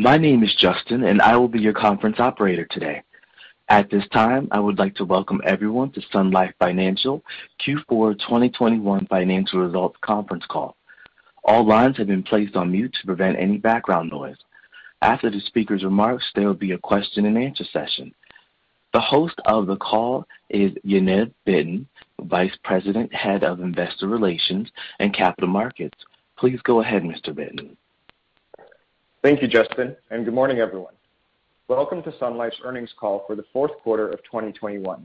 My name is Justin, and I will be your conference operator today. At this time, I would like to welcome everyone to Sun Life Financial Q4 2021 financial results conference call. All lines have been placed on mute to prevent any background noise. After the speaker's remarks, there will be a question-and-answer session. The host of the call is Yaniv Bitton, Vice President, Head of Investor Relations and Capital Markets. Please go ahead, Mr. Bitton. Thank you, Justin, and good morning, everyone. Welcome to Sun Life's earnings call for the fourth quarter of 2021.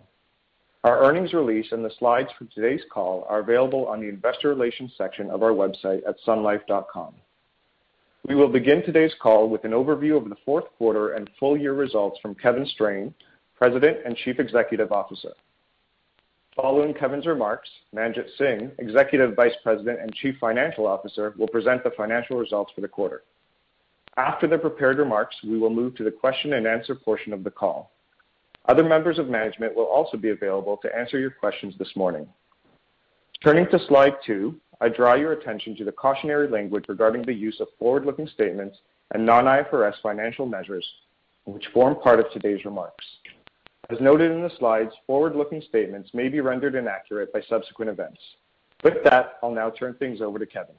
Our earnings release and the slides for today's call are available on the investor relations section of our website at sunlife.com. We will begin today's call with an overview of the fourth quarter and full year results from Kevin Strain, President and Chief Executive Officer. Following Kevin's remarks, Manjit Singh, Executive Vice President and Chief Financial Officer, will present the financial results for the quarter. After the prepared remarks, we will move to the question-and-answer portion of the call. Other members of management will also be available to answer your questions this morning. Turning to slide two, I draw your attention to the cautionary language regarding the use of forward-looking statements and non-IFRS financial measures, which form part of today's remarks. As noted in the slides, forward-looking statements may be rendered inaccurate by subsequent events. With that, I'll now turn things over to Kevin.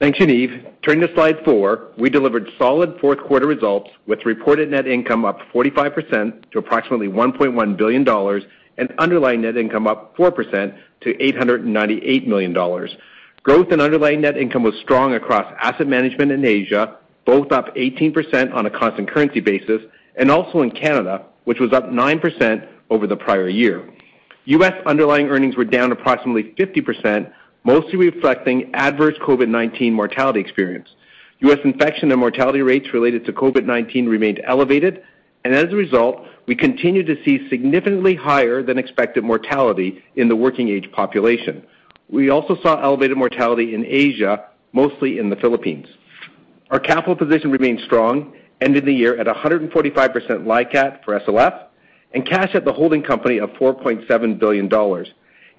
Thanks, Yaniv. Turning to slide four, we delivered solid fourth quarter results with reported net income up 45% to approximately 1.1 billion dollars and underlying net income up 4% to 898 million dollars. Growth in underlying net income was strong across asset management in Asia, both up 18% on a constant currency basis, and also in Canada, which was up 9% over the prior year. U.S. underlying earnings were down approximately 50%, mostly reflecting adverse COVID-19 mortality experience. U.S. infection and mortality rates related to COVID-19 remained elevated, and as a result, we continue to see significantly higher than expected mortality in the working age population. We also saw elevated mortality in Asia, mostly in the Philippines. Our capital position remains strong, ending the year at 145% LICAT for SLF and cash at the holding company of 4.7 billion dollars.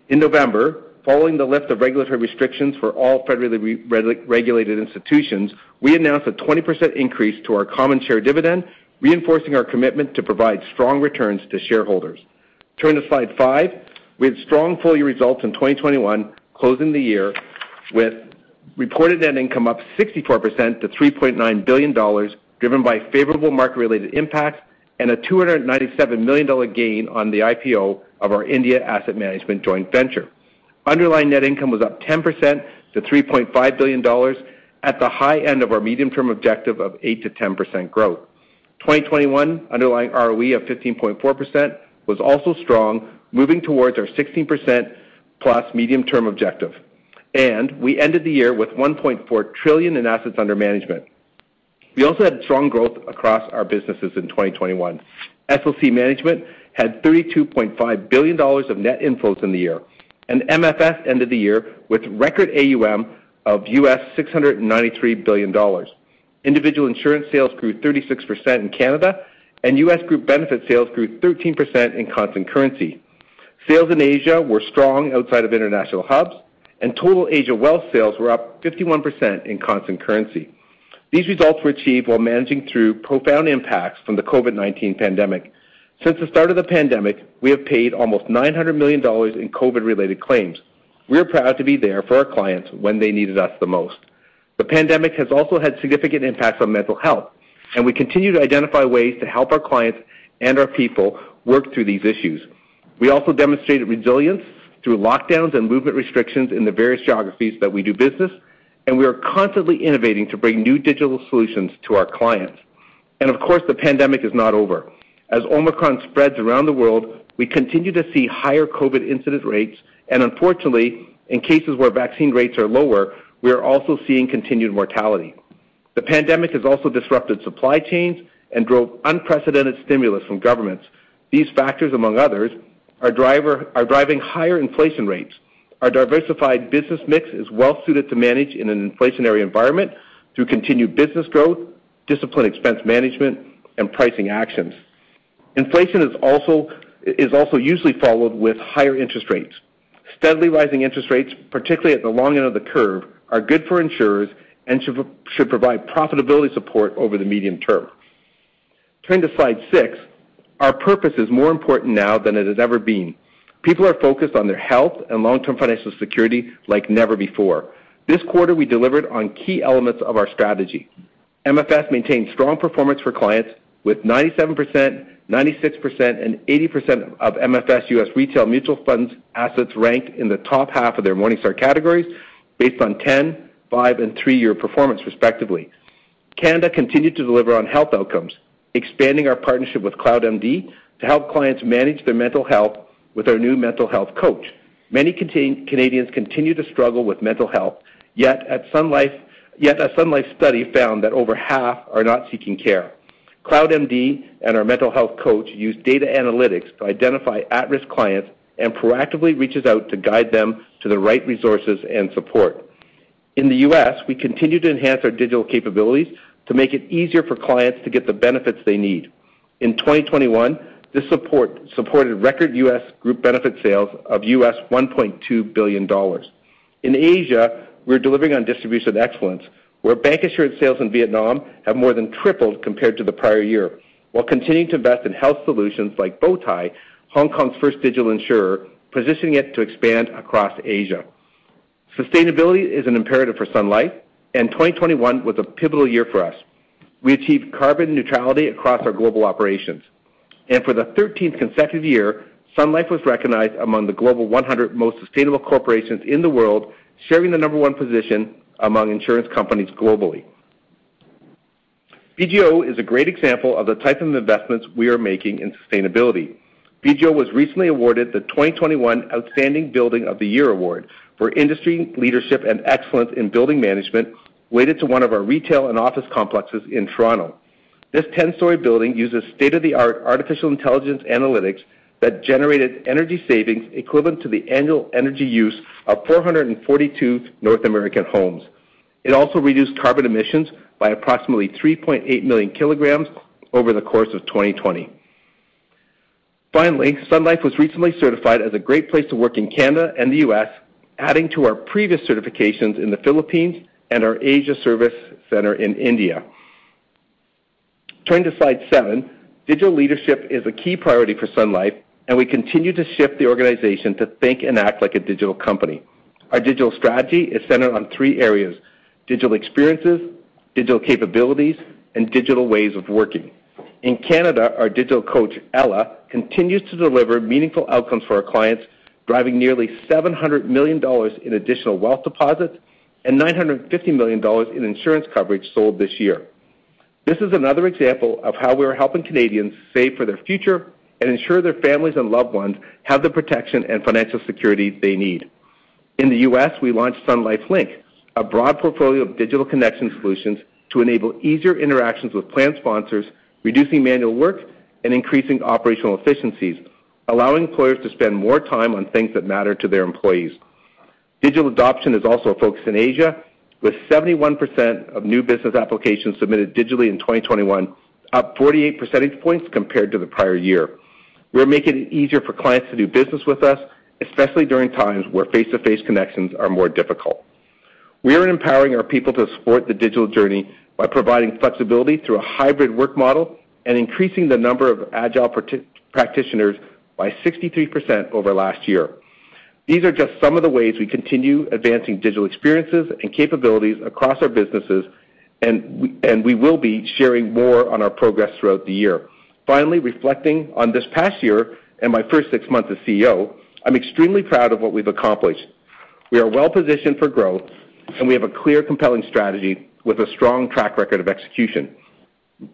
In November, following the lift of regulatory restrictions for all federally regulated institutions, we announced a 20% increase to our common share dividend, reinforcing our commitment to provide strong returns to shareholders. Turning to slide five. We had strong full-year results in 2021, closing the year with reported net income up 64% to 3.9 billion dollars, driven by favorable market-related impacts and a 297 million dollar gain on the IPO of our India asset management joint venture. Underlying net income was up 10% to 3.5 billion dollars at the high end of our medium-term objective of 8%-10% growth. 2021 underlying ROE of 15.4% was also strong, moving towards our 16%+ plus medium-term objective. And We ended the year with 1.4 trillion in assets under management. We also had strong growth across our businesses in 2021. SLC Management had 32.5 billion dollars of net inflows in the year, and MFS ended the year with record AUM of US $693 billion. Individual insurance sales grew 36% in Canada, and U.S. group benefit sales grew 13% in constant currency. Sales in Asia were strong outside of international hubs, and total Asia wealth sales were up 51% in constant currency. These results were achieved while managing through profound impacts from the COVID-19 pandemic. Since the start of the pandemic, we have paid almost 900 million dollars in COVID-related claims. We are proud to be there for our clients when they needed us the most. The pandemic has also had significant impacts on mental health, and we continue to identify ways to help our clients and our people work through these issues. We also demonstrated resilience through lockdowns and movement restrictions in the various geographies that we do business, and we are constantly innovating to bring new digital solutions to our clients. And Of course, the pandemic is not over. As Omicron spreads around the world, we continue to see higher COVID incident rates, and unfortunately, in cases where vaccine rates are lower, we are also seeing continued mortality. The pandemic has also disrupted supply chains and drove unprecedented stimulus from governments. These factors, among others, are driving higher inflation rates. Our diversified business mix is well suited to manage in an inflationary environment through continued business growth, disciplined expense management, and pricing actions. Inflation is also usually followed with higher interest rates. Steadily rising interest rates, particularly at the long end of the curve, are good for insurers and should provide profitability support over the medium term. Turning to slide six, our purpose is more important now than it has ever been. People are focused on their health and long-term financial security like never before. This quarter, we delivered on key elements of our strategy. MFS maintained strong performance for clients with 97%, 96%, and 80% of MFS U.S. retail mutual funds assets ranked in the top half of their Morningstar categories based on 10, five, and three-year performance, respectively. Canada continued to deliver on health outcomes, expanding our partnership with CloudMD to help clients manage their mental health with our new mental health coach. Many Canadians continue to struggle with mental health, yet at Sun Life, yet a Sun Life study found that over half are not seeking care. CloudMD and our mental health coach use data analytics to identify at-risk clients and proactively reaches out to guide them to the right resources and support. In the U.S., we continue to enhance our digital capabilities to make it easier for clients to get the benefits they need. In 2021, this support supported record U.S. group benefit sales of US $1.2 billion. In Asia, we're delivering on distribution excellence, where bancassurance sales in Vietnam have more than tripled compared to the prior year, while continuing to invest in health solutions like Bowtie, Hong Kong's first digital insurer, positioning it to expand across Asia. Sustainability is an imperative for Sun Life, and 2021 was a pivotal year for us. We achieved carbon neutrality across our global operations. And For the 13th consecutive year, Sun Life was recognized among the global 100 most sustainable corporations in the world, sharing the number one position among insurance companies globally. BGO is a great example of the type of investments we are making in sustainability. BGO was recently awarded the 2021 Outstanding Building of the Year award for industry leadership and excellence in building management related to one of our retail and office complexes in Toronto. This 10-story building uses state-of-the-art artificial intelligence analytics that generated energy savings equivalent to the annual energy use of 442 North American homes. It also reduced carbon emissions by approximately 3.8 million kilograms over the course of 2020. Finally, Sun Life was recently certified as a great place to work in Canada and the U.S., adding to our previous certifications in the Philippines and our Asia service center in India. Turning to slide seven, digital leadership is a key priority for Sun Life, and we continue to shift the organization to think and act like a digital company. Our digital strategy is centered on three areas, digital experiences, digital capabilities, and digital ways of working. In Canada, our digital coach, Ella, continues to deliver meaningful outcomes for our clients, driving nearly 700 million dollars in additional wealth deposits and 950 million dollars in insurance coverage sold this year. This is another example of how we are helping Canadians save for their future and ensure their families and loved ones have the protection and financial security they need. In the U.S., we launched Sun Life Link, a broad portfolio of digital connection solutions to enable easier interactions with plan sponsors, reducing manual work and increasing operational efficiencies, allowing employers to spend more time on things that matter to their employees. Digital adoption is also a focus in Asia, with 71% of new business applications submitted digitally in 2021, up 48 percentage points compared to the prior year. We're making it easier for clients to do business with us, especially during times where face-to-face connections are more difficult. We are empowering our people to support the digital journey by providing flexibility through a hybrid work model and increasing the number of agile practitioners by 63% over last year. These are just some of the ways we continue advancing digital experiences and capabilities across our businesses, and we will be sharing more on our progress throughout the year. Finally, reflecting on this past year and my first six months as CEO, I'm extremely proud of what we've accomplished. We are well-positioned for growth, and we have a clear, compelling strategy with a strong track record of execution.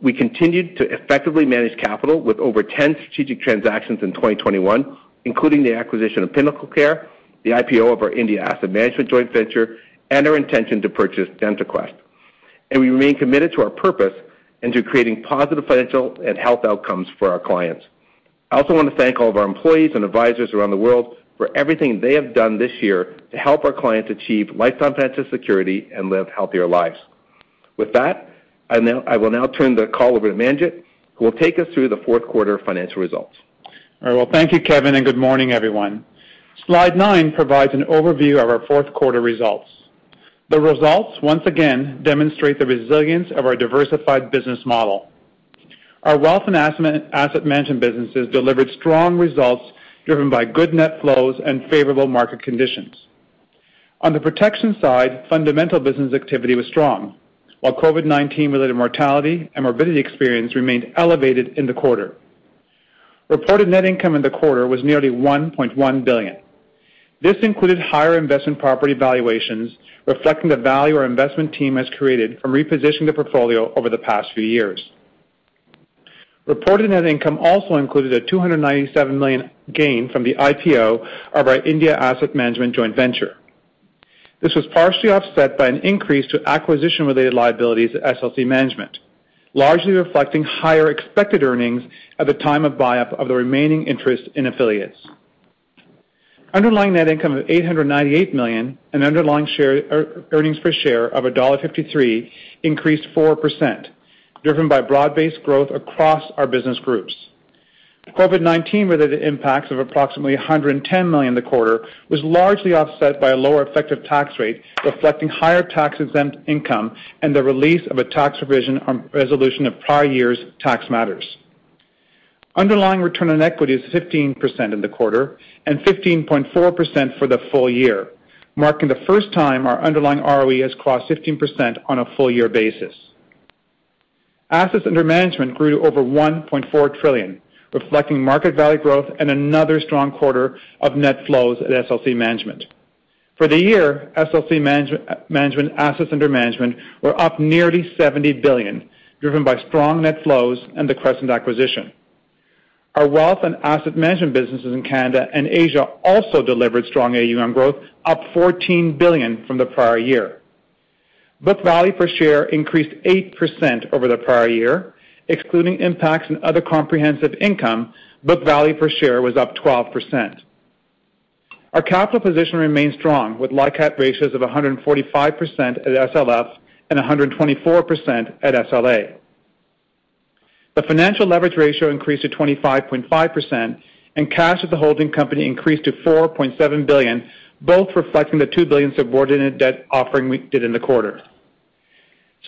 We continued to effectively manage capital with over 10 strategic transactions in 2021, including the acquisition of PinnacleCare, the IPO of our India asset management joint venture, and our intention to purchase DentaQuest. and we remain committed to our purpose and to creating positive financial and health outcomes for our clients. I also want to thank all of our employees and advisors around the world for everything they have done this year to help our clients achieve lifetime financial security and live healthier lives. With that, I will now turn the call over to Manjit, who will take us through the fourth quarter financial results. All right. Well, thank you, Kevin, and good morning, everyone. Slide nine provides an overview of our fourth quarter results. The results once again demonstrate the resilience of our diversified business model. Our wealth and asset management businesses delivered strong results driven by good net flows and favorable market conditions. On the protection side, fundamental business activity was strong, while COVID-19 related mortality and morbidity experience remained elevated in the quarter. Reported net income in the quarter was nearly $1.1 billion. This included higher investment property valuations, reflecting the value our investment team has created from repositioning the portfolio over the past few years. Reported net income also included a 297 million gain from the IPO of our India asset management joint venture. This was partially offset by an increase to acquisition-related liabilities at SLC Management, largely reflecting higher expected earnings at the time of buy-up of the remaining interest in affiliates. Underlying net income of 898 million and underlying share er, earnings per share of $1.53 increased 4%, driven by broad-based growth across our business groups. COVID-19 related impacts of approximately 110 million in the quarter was largely offset by a lower effective tax rate, reflecting higher tax-exempt income and the release of a tax provision on resolution of prior year's tax matters. Underlying return on equity is 15% in the quarter and 15.4% for the full year, marking the first time our underlying ROE has crossed 15% on a full year basis. Assets under management grew to over 1.4 trillion, reflecting market value growth and another strong quarter of net flows at SLC Management. For the year, SLC Management assets under management were up nearly 70 billion, driven by strong net flows and the Crescent acquisition. Our wealth and asset management businesses in Canada and Asia also delivered strong AUM growth, up 14 billion from the prior year. Book value per share increased 8% over the prior year. Excluding impacts and other comprehensive income, book value per share was up 12%. Our capital position remains strong, with LICAT ratios of 145% at SLF and 124% at SLA. The financial leverage ratio increased to 25.5%, and cash at the holding company increased to 4.7 billion, both reflecting the $2 billion subordinated debt offering we did in the quarter.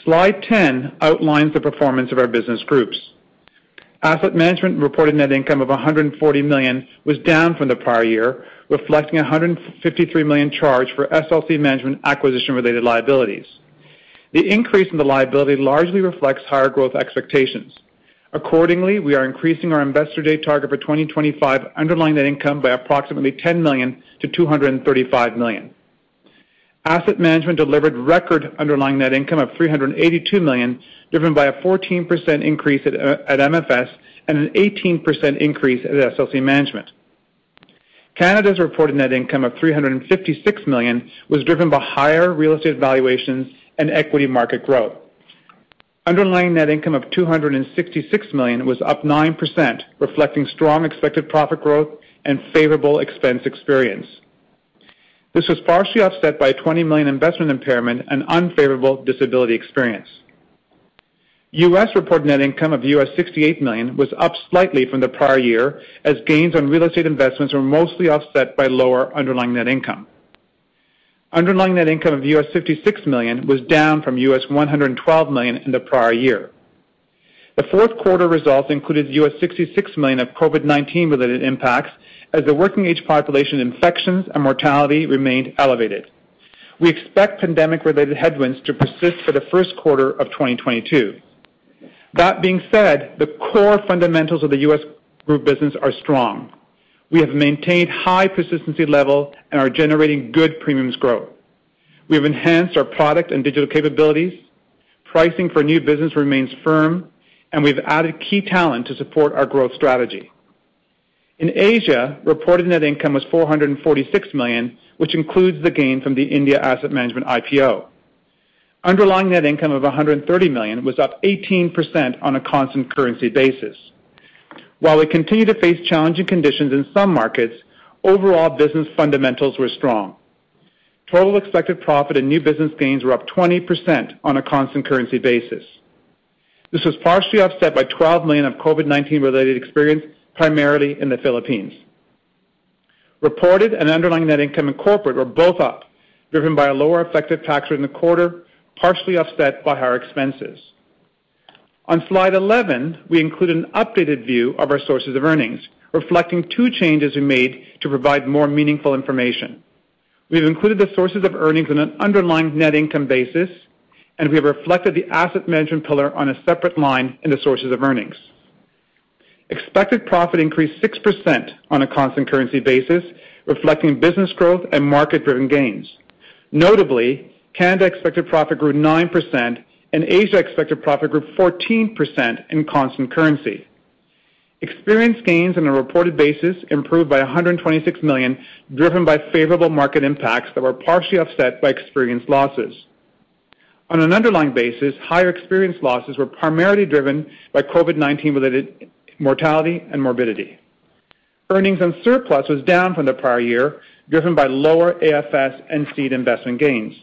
Slide 10 outlines the performance of our business groups. Asset Management reported net income of 140 million was down from the prior year, reflecting 153 million charge for SLC Management acquisition-related liabilities. The increase in the liability largely reflects higher growth expectations. Accordingly, we are increasing our Investor Day target for 2025 underlying net income by approximately 10 million to 235 million. Asset Management delivered record underlying net income of 382 million, driven by a 14% increase at MFS and an 18% increase at SLC Management. Canada's reported net income of 356 million was driven by higher real estate valuations and equity market growth. Underlying net income of 266 million was up 9%, reflecting strong expected profit growth and favorable expense experience. This was partially offset by a 20 million investment impairment and unfavorable disability experience. U.S. reported net income of US 68 million was up slightly from the prior year, as gains on real estate investments were mostly offset by lower underlying net income. Underlying net income of U.S. 56 million was down from U.S. 112 million in the prior year. The fourth quarter results included U.S. 66 million of COVID-19 related impacts as the working age population infections and mortality remained elevated. We expect pandemic-related headwinds to persist for the first quarter of 2022. That being said, the core fundamentals of the U.S. Group business are strong. We have maintained high persistency level and are generating good premiums growth. We have enhanced our product and digital capabilities. Pricing for new business remains firm, and we've added key talent to support our growth strategy. In Asia, reported net income was 446 million, which includes the gain from the India asset management IPO. Underlying net income of 130 million was up 18% on a constant currency basis. While we continue to face challenging conditions in some markets, overall business fundamentals were strong. Total expected profit and new business gains were up 20% on a constant currency basis. This was partially offset by 12 million of COVID-19 related experience, primarily in the Philippines. Reported and underlying net income in corporate were both up, driven by a lower effective tax rate in the quarter, partially offset by higher expenses. On slide 11, we include an updated view of our sources of earnings, reflecting two changes we made to provide more meaningful information. We've included the sources of earnings on an underlying net income basis, and we have reflected the asset management pillar on a separate line in the sources of earnings. Expected profit increased 6% on a constant currency basis, reflecting business growth and market-driven gains. Notably, Canada expected profit grew 9%, and Asia expected profit grew 14% in constant currency. Experience gains on a reported basis improved by 126 million, driven by favorable market impacts that were partially offset by experience losses. On an underlying basis, higher experience losses were primarily driven by COVID-19 related mortality and morbidity. Earnings on surplus was down from the prior year, driven by lower AFS and seed investment gains.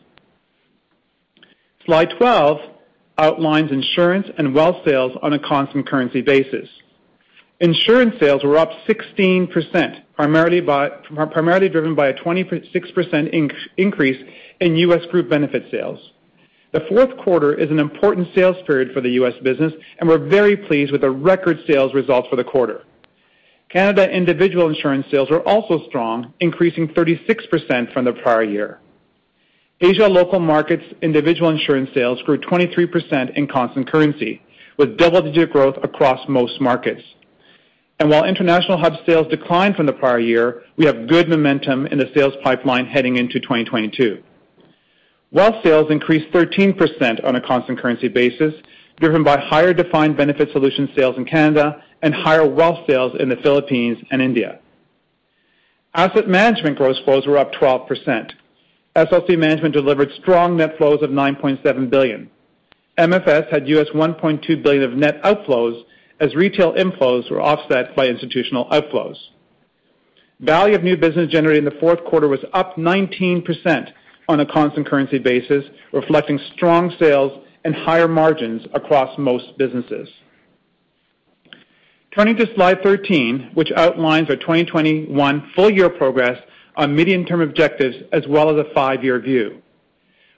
Slide 12 outlines insurance and wealth sales on a constant currency basis. Insurance sales were up 16%, primarily driven by a 26% increase in U.S. group benefit sales. The fourth quarter is an important sales period for the U.S. business, and we're very pleased with the record sales results for the quarter. Canada individual insurance sales were also strong, increasing 36% from the prior year. Asia local markets individual insurance sales grew 23% in constant currency, with double-digit growth across most markets. And while international hub sales declined from the prior year, we have good momentum in the sales pipeline heading into 2022. Wealth sales increased 13% on a constant currency basis, driven by higher defined benefit solution sales in Canada and higher wealth sales in the Philippines and India. Asset management gross flows were up 12%. SLC Management delivered strong net flows of 9.7 billion. MFS had U.S. 1.2 billion of net outflows as retail inflows were offset by institutional outflows. Value of new business generated in the fourth quarter was up 19% on a constant currency basis, reflecting strong sales and higher margins across most businesses. Turning to slide 13, which outlines our 2021 full year progress on medium-term objectives as well as a five-year view.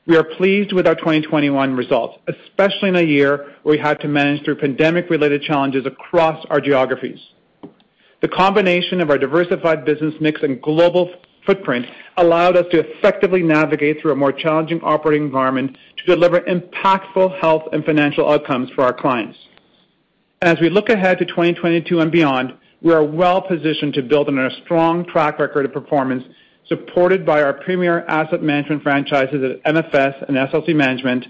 We are pleased with our 2021 results, especially in a year where we had to manage through pandemic-related challenges across our geographies. The combination of our diversified business mix and global footprint allowed us to effectively navigate through a more challenging operating environment to deliver impactful health and financial outcomes for our clients. As we look ahead to 2022 and beyond, we are well-positioned to build on our strong track record of performance, supported by our premier asset management franchises at MFS and SLC Management,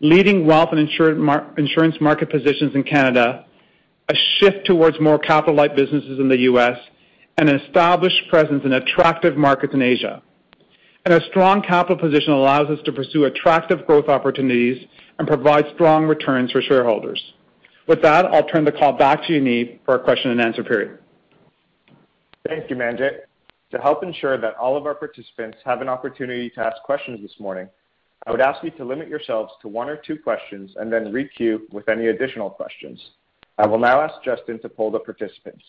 leading wealth and insurance market positions in Canada, a shift towards more capital-light businesses in the U.S., and an established presence in attractive markets in Asia. And a strong capital position allows us to pursue attractive growth opportunities and provide strong returns for shareholders. With that, I'll turn the call back to Yaniv for our question and answer period. Thank you, Manjit. To help ensure that all of our participants have an opportunity to ask questions this morning, I would ask you to limit yourselves to one or two questions and then re-queue with any additional questions. I will now ask Justin to poll the participants.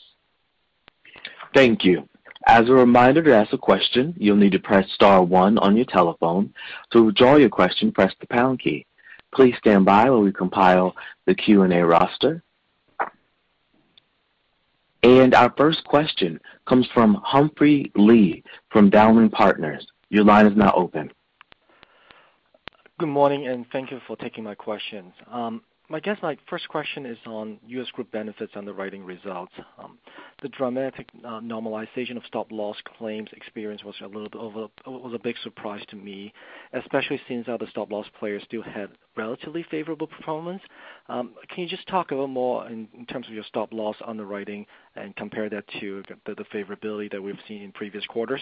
Thank you. As a reminder, to ask a question, you'll need to press star one on your telephone. To withdraw your question, press the pound key. Please stand by while we compile the Q&A roster. And our first question comes from Humphrey Lee from Dowling & Partners. Your line is now open. Good morning, and thank you for taking my questions. Um, I guess my first question is on U.S. Group Benefits underwriting results. The dramatic normalization of stop-loss claims experience was a little uh was a big surprise to me, especially since other stop-loss players still had relatively favorable performance. Can you just talk a little more in terms of your stop-loss underwriting and compare that to the favorability that we've seen in previous quarters?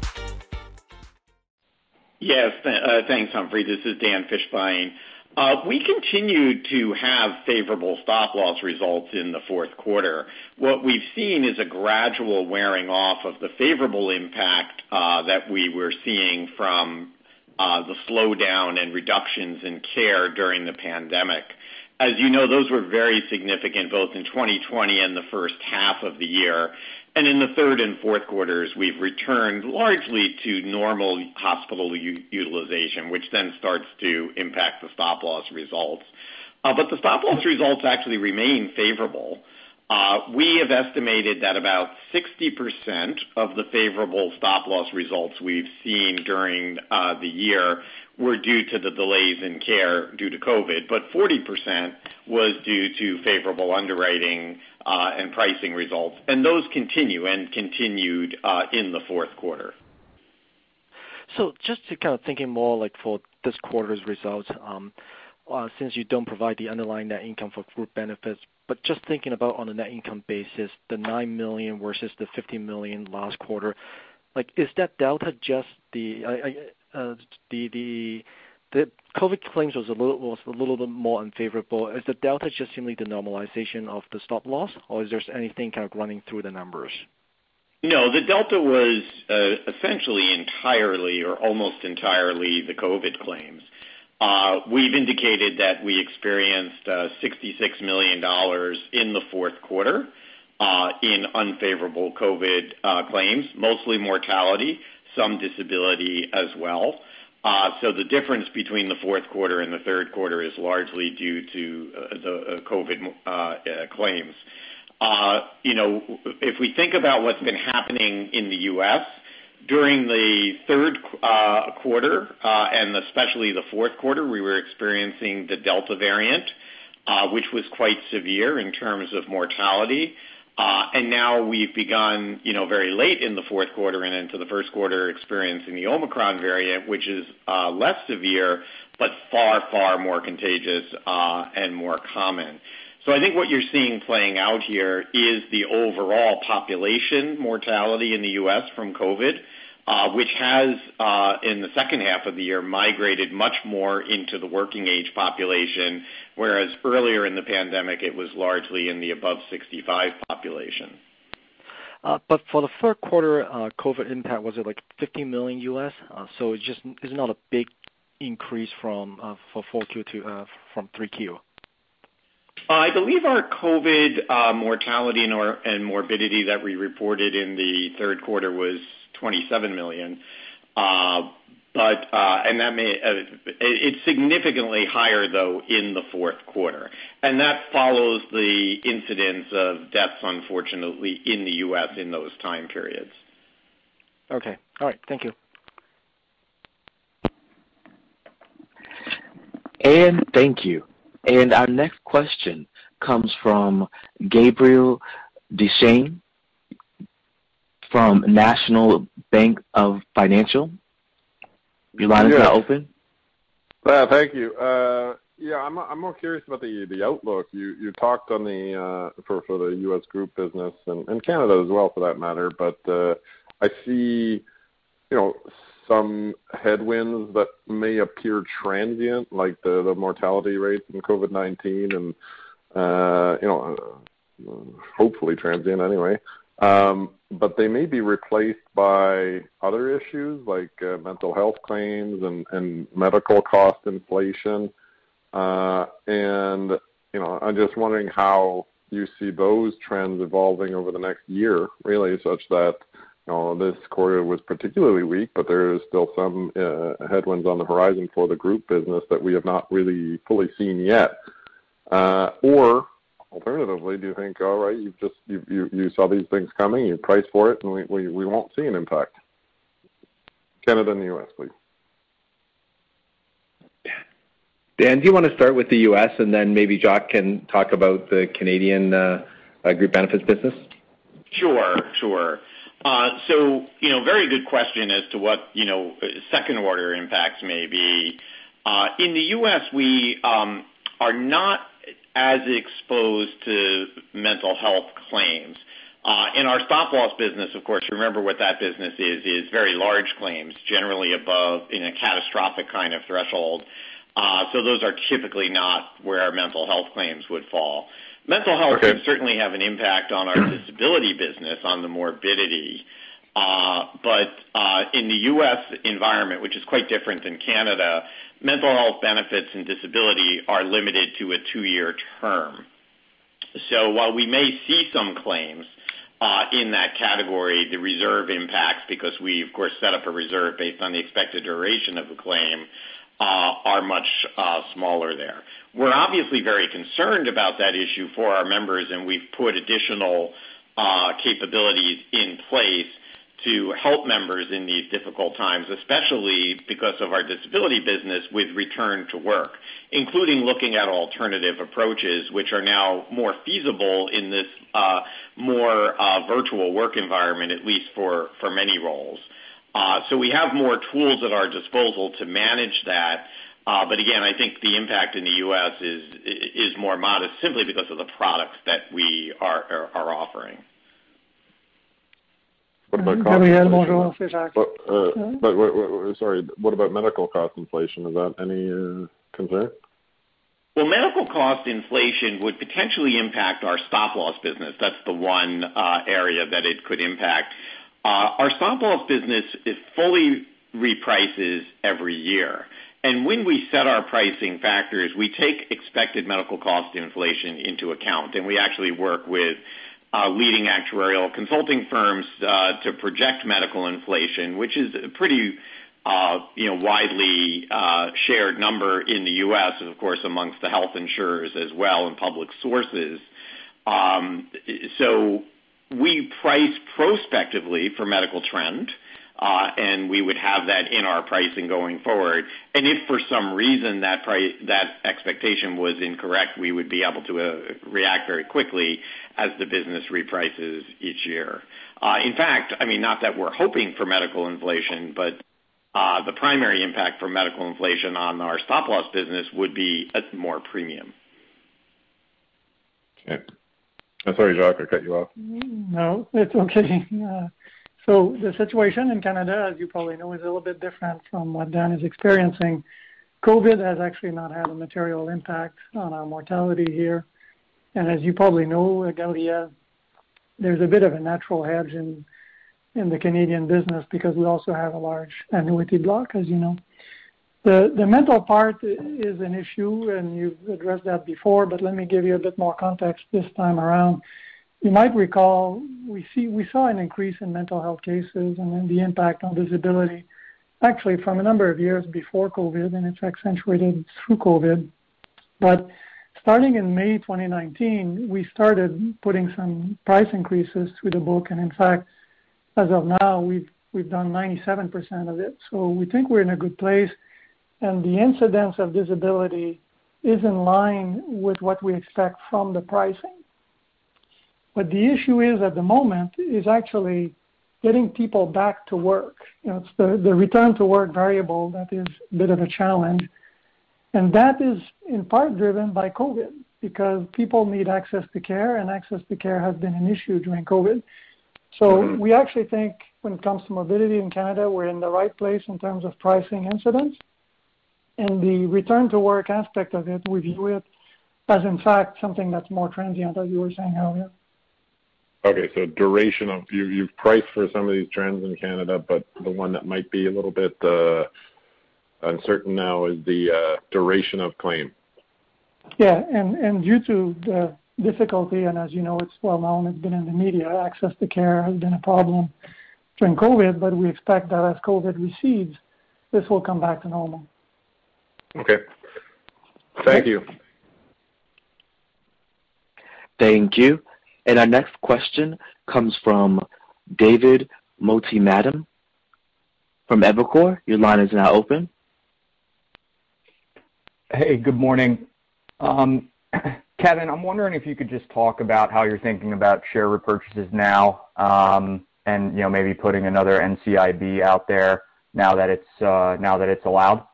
Yes, uh, thanks, Humphrey. This is Dan Fishbein. Uh, we continued to have favorable stop-loss results in the fourth quarter. What we've seen is a gradual wearing off of the favorable impact uh, that we were seeing from the slowdown and reductions in care during the pandemic. As you know, those were very significant both in 2020 and the first half of the year. And in the third and fourth quarters, we've returned largely to normal hospital utilization, which then starts to impact the stop-loss results. Uh, but the stop-loss results actually remain favorable. Uh, we have estimated that about 60% of the favorable stop-loss results we've seen during uh, the year were due to the delays in care due to COVID, but 40% was due to favorable underwriting and pricing results. and Those continue and continued uh, in the fourth quarter. So just to kind of thinking more like for this quarter's results, um, uh, since you don't provide the underlying net income for group benefits, but just thinking about on a net income basis, the 9 million versus the $50 million last quarter, like is that delta just the uh, the COVID claims was a little was a little bit more unfavorable. Is the delta just simply the normalization of the stop loss, or is there anything kind of running through the numbers? No, the delta was uh, essentially entirely or almost entirely the COVID claims. Uh, we've indicated that we experienced uh, $66 million in the fourth quarter uh, in unfavorable COVID uh, claims, mostly mortality, some disability as well. Uh, so the difference between the fourth quarter and the third quarter is largely due to uh, the uh, COVID uh, uh, claims. You know, if we think about what's been happening in the U.S., during the third quarter, and especially the fourth quarter, we were experiencing the Delta variant, which was quite severe in terms of mortality. Uh, and now we've begun, you know, very late in the fourth quarter and into the first quarter, experiencing the Omicron variant, which is uh, less severe, but far, far more contagious, uh, and more common. So I think what you're seeing playing out here is the overall population mortality in the U.S. from COVID, which has, in the second half of the year, migrated much more into the working age population whereas earlier in the pandemic, it was largely in the above 65 population. Uh, but for the third quarter, uh, COVID impact, was it like $50 million U.S.? Uh, it just is not a big increase from for 4Q to from 3Q. I believe our COVID mortality and morbidity that we reported in the third quarter was $27 million. Uh, and that may uh, It's significantly higher, though, in the fourth quarter. And that follows the incidence of deaths, unfortunately, in the U.S. in those time periods. Okay. All right. Thank you. And thank you. And our next question comes from Gabriel Dechaine from National Bank of Financial. Your line is now open. Thank you. Uh, yeah, I'm more curious about the outlook. You talked on the uh, for the U.S. group business and Canada as well, for that matter. But uh, I see, you know, some headwinds that may appear transient, like the mortality rates in COVID-19 and, you know, hopefully transient anyway. Um, but they may be replaced by other issues like uh, mental health claims and, and medical cost inflation. Uh, and, you know, I'm just wondering how you see those trends evolving over the next year, really, such that, you know, this quarter was particularly weak, but there is still some uh, headwinds on the horizon for the group business that we have not really fully seen yet. Uh, or Alternatively, do you think, all right, you've just you you, you saw these things coming, you priced for it, and we, we, we won't see an impact? Canada and the U.S., please. Dan, do you want to start with the U.S. and then maybe Jacques can talk about the Canadian uh, uh, group benefits business? Sure, sure. Uh, so, you know, very good question as to what, you know, second order impacts may be. Uh, in the U.S., we um, are not as exposed to mental health claims. Uh, in our stop loss business, of course, remember what that business is, is very large claims, generally above in a catastrophic kind of threshold. Uh, so those are typically not where our mental health claims would fall. Mental health okay. can certainly have an impact on our disability business, on the morbidity. Uh, but uh, in the U.S. environment, which is quite different than Canada, mental health benefits and disability are limited to a two-year term. So while we may see some claims uh, in that category, the reserve impacts, because we, of course, set up a reserve based on the expected duration of the claim, uh, are much uh, smaller there. We're obviously very concerned about that issue for our members, and we've put additional uh, capabilities in place to help members in these difficult times, especially because of our disability business with return to work, including looking at alternative approaches which are now more feasible in this uh, more uh, virtual work environment, at least for, for many roles. Uh, so we have more tools at our disposal to manage that. Uh, but again, I think the impact in the U.S. is is more modest simply because of the products that we are are, are offering. What about cost inflation? But, uh, but wait, wait, wait, sorry, what about medical cost inflation? Is that any uh, concern? Well, medical cost inflation would potentially impact our stop loss business. That's the one uh, area that it could impact. Uh, our stop loss business is fully reprices every year. and When we set our pricing factors, we take expected medical cost inflation into account, and we actually work with uh, leading actuarial consulting firms uh, to project medical inflation, which is a pretty uh you know, widely uh shared number in the U.S., of course, amongst the health insurers as well and public sources. Um, so we price prospectively for medical trend, uh, and we would have that in our pricing going forward. And If for some reason that expectation was incorrect, we would be able to uh, react very quickly as the business reprices each year. Uh, in fact, I mean, not that we're hoping for medical inflation, but the primary impact for medical inflation on our stop-loss business would be more premium. Okay. I'm sorry, Jacques, I cut you off. No, it's okay. So the situation in Canada, as you probably know, is a little bit different from what Dan is experiencing. COVID has actually not had a material impact on our mortality here. And as you probably know, Gabriel, there's a bit of a natural hedge in in the Canadian business because we also have a large annuity block, as you know. The the mental part is an issue, and you've addressed that before, but let me give you a bit more context this time around. You might recall we see we saw an increase in mental health cases and then the impact on disability actually from a number of years before COVID, and it's accentuated through COVID. But starting in May 2019, we started putting some price increases through the book, and in fact, as of now, we've we've done 97% of it. So we think we're in a good place and the incidence of disability is in line with what we expect from the pricing. But the issue is at the moment is actually getting people back to work. You know, it's the, the return to work variable that is a bit of a challenge. And that is in part driven by COVID because people need access to care and access to care has been an issue during COVID. So mm-hmm. we actually think when it comes to morbidity in Canada, we're in the right place in terms of pricing incidents and the return to work aspect of it, we view it as in fact something that's more transient, as you were saying earlier. Okay, so duration of you you've priced for some of these trends in Canada, but the one that might be a little bit uh, uncertain now is the uh, duration of claim. Yeah, and and due to the difficulty, and as you know, it's well known, it's been in the media. Access to care has been a problem during COVID, but we expect that as COVID recedes, this will come back to normal. Okay. Thank you. Thank you. And Our next question comes from David Motemaden from Evercore. Your line is now open. Hey, good morning. Um, Kevin, I'm wondering if you could just talk about how you're thinking about share repurchases now, um, and you know, maybe putting another NCIB out there uh, now that it's allowed.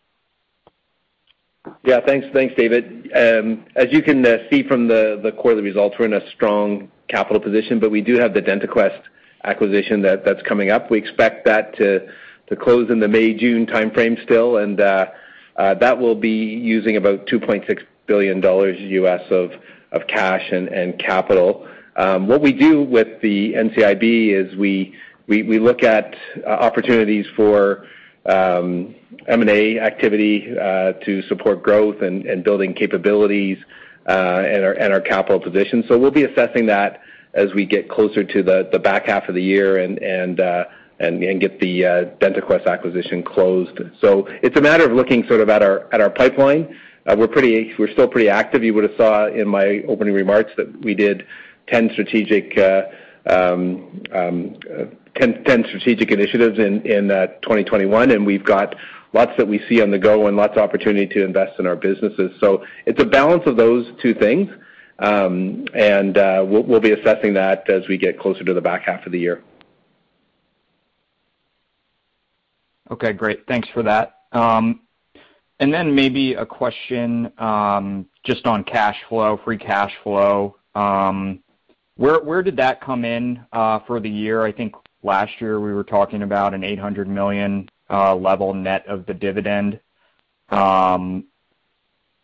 Yeah. Thanks, David. Um, as you can uh, see from the quarterly results, we're in a strong capital position, but we do have the DentaQuest acquisition that's coming up. We expect that to close in the May-June timeframe still, and uh, uh, that will be using about $2.6 billion US of cash and capital. Um, what we do with the NCIB is we we, we look at uh, opportunities for um, M&A activity to support growth and building capabilities and our and our capital position. So We'll be assessing that as we get closer to the the back half of the year and and, uh, and, and get the uh, DentaQuest acquisition closed. So It's a matter of looking sort of at our at our pipeline. Uh, we're pretty, we're still pretty active. You would've saw in my opening remarks that we did 10 strategic initiatives in, in 2021, and we've got lots that we see on the go and lots of opportunity to invest in our businesses. So It's a balance of those two things. Um, and uh, we'll be assessing that as we get closer to the back half of the year. Okay, great. Thanks for that. Um, and then Maybe a question um, just on cash flow, free cash flow. Um, where where did that come in uh, for the year? I think last year we were talking about an $800 million level net of the dividend. Um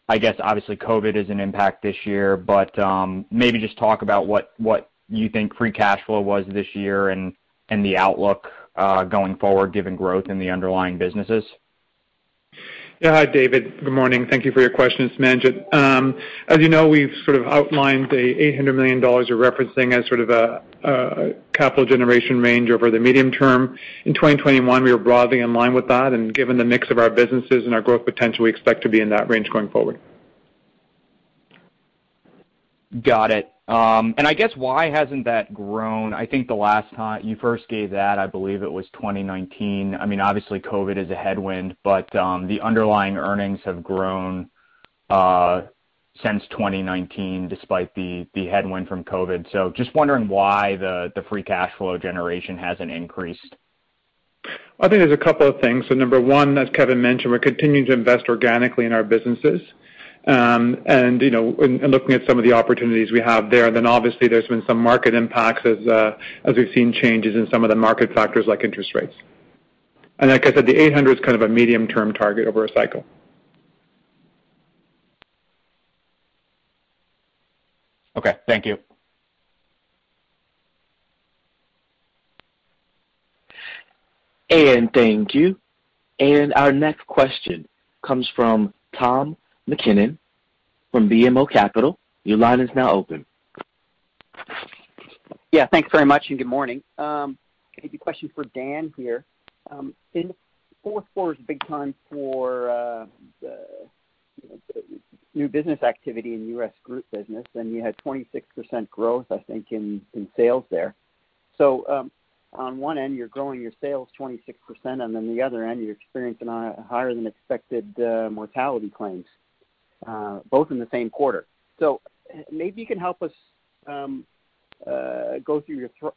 I guess obviously COVID is an impact this year, but um maybe just talk about what, what you think free cash flow was this year and and the outlook uh going forward, given growth in the underlying businesses. Hi, David. Good morning. Thank you for your question. It's Manjit. Um, as you know, we've sort of outlined the $800 million you're referencing as sort of a capital generation range over the medium term. In 2021, we were broadly in line with that, and given the mix of our businesses and our growth potential, we expect to be in that range going forward. Got it. Um, I guess why hasn't that grown? I think the last time you first gave that, I believe it was 2019. I mean, Obviously COVID is a headwind, but um, the underlying earnings have grown uh, since 2019 despite the the headwind from COVID. So just wondering why the free cash flow generation hasn't increased. I think there's a couple of things. So number one, as Kevin mentioned, we're continuing to invest organically in our businesses. Um, looking at some of the opportunities we have there, and then obviously there's been some market impacts as uh, as we've seen changes in some of the market factors like interest rates. And Like I said, the 800 is kind of a medium-term target over a cycle. Okay. Thank you. And Thank you. And Our next question comes from Tom MacKinnon from BMO Capital. Your line is now open. Yeah, thanks very much, and good morning. Um, maybe a question for Dan here. Um, in the fourth quarter is a big time for uh, uh, new business activity in U.S. Group business, and you had 26% growth, I think, in sales there. So um on one end, you're growing your sales 26%, and then the other end, you're experiencing higher than expected uh, mortality claims, both in the same quarter. So maybe you can help us um, go through your th-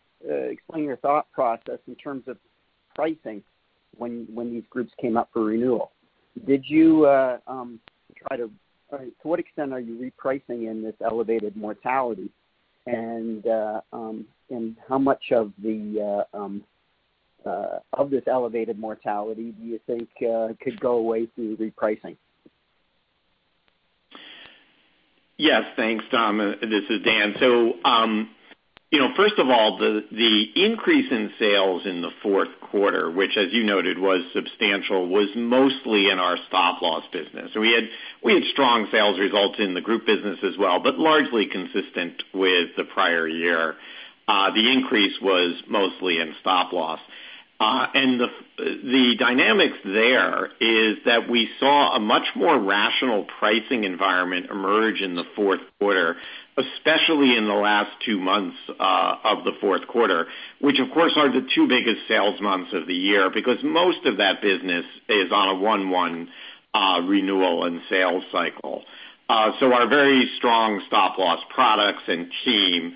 explain your thought process in terms of pricing when when these groups came up for renewal. Did you um, try to to what extent are you repricing in this elevated mortality? And uh, um, and how much of the uh, um, uh, of this elevated mortality do you think could go away through repricing? Yes. Thanks, Tom. Uh, this is Dan. Um, first of all, the the increase in sales in the fourth quarter, which as you noted, was substantial, was mostly in our stop-loss business. So we had we had strong sales results in the group business as well, but largely consistent with the prior year. Uh, the increase was mostly in stop-loss. Uh, the dynamics there is that we saw a much more rational pricing environment emerge in the fourth quarter, especially in the last two months uh, of the fourth quarter, which of course are the two biggest sales months of the year, because most of that business is on a one-one uh, renewal and sales cycle. Uh so our very strong stop-loss products and team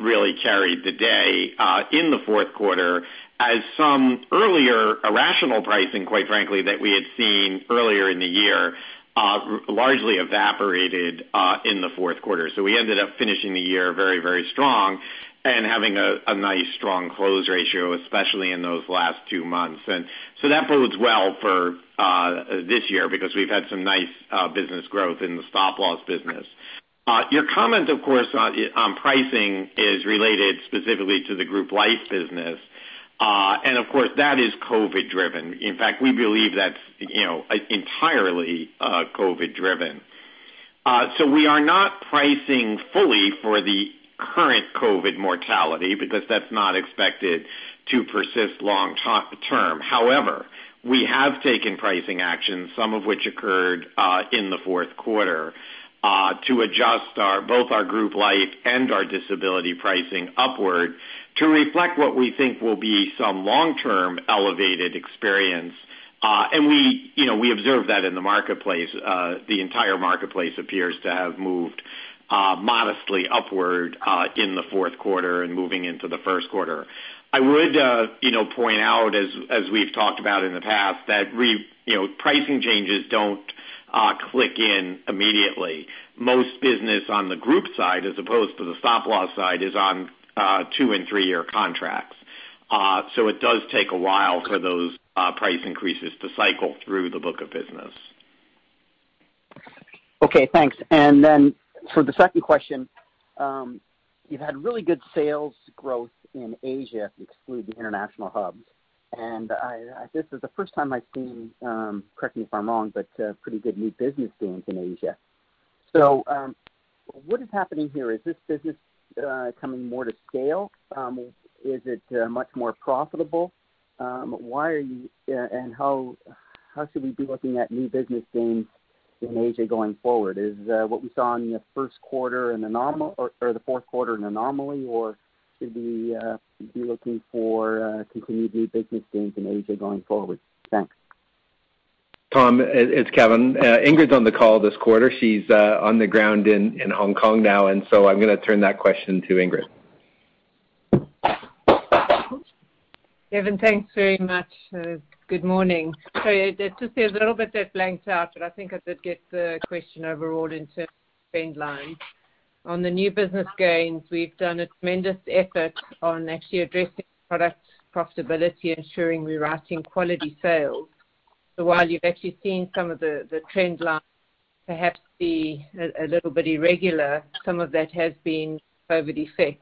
really carried the day in the fourth quarter as some earlier irrational pricing, quite frankly, that we had seen earlier in the year, uh, largely evaporated uh, in the fourth quarter. So we ended up finishing the year very, very strong and having a nice strong close ratio, especially in those last two months. And so that bodes well for uh, this year because we've had some nice business growth in the stop-loss business. Your comment, of course, on pricing is related specifically to the group life business. Of course, that is COVID driven. In fact, we believe that's, you know, entirely uh COVID driven. Uh so we are not pricing fully for the current COVID mortality because that's not expected to persist long term. However, we have taken pricing actions, some of which occurred uh in the fourth quarter, uh to adjust our both our group life and our disability pricing upward to reflect what we think will be some long-term elevated experience. Uh and we, you know, we observe that in the marketplace. Uh the entire marketplace appears to have moved uh modestly upward uh in the fourth quarter and moving into the first quarter. I would, uh you know, point out as as we've talked about in the past, that re you know, pricing changes don't uh click in immediately. Most business on the group side, as opposed to the stop-loss side, is on two and three-year contracts. Uh so it does take a while for those price increases to cycle through the book of business. Okay, thanks. And then for the second question, you've had really good sales growth in Asia, if you exclude the international hubs. And this is the first time I've seen, correct me if I'm wrong, but pretty good new business gains in Asia. So um what is happening here? Is this business Uh, coming more to scale? Um, is it uh, much more profitable? Um, why are you uh, and how how should we be looking at new business gains in Asia going forward? Is what we saw in the first quarter an anomaly or the fourth quarter an anomaly, or should we be looking for continued new business gains in Asia going forward? Thanks. Tom, it's Kevin. Uh, Ingrid's on the call this quarter. She's uh, on the ground in Hong Kong now, and so I'm gonna turn that question to Ingrid. Kevin, thanks very much. Uh, good morning. So, just there's a little bit that blanked out, but I think I did get the question overall in terms of trend lines. On the new business gains, we've done a tremendous effort on actually addressing product profitability, ensuring we're writing quality sales. So while you've actually seen some of the trend lines perhaps be a little bit irregular, some of that has been COVID effects.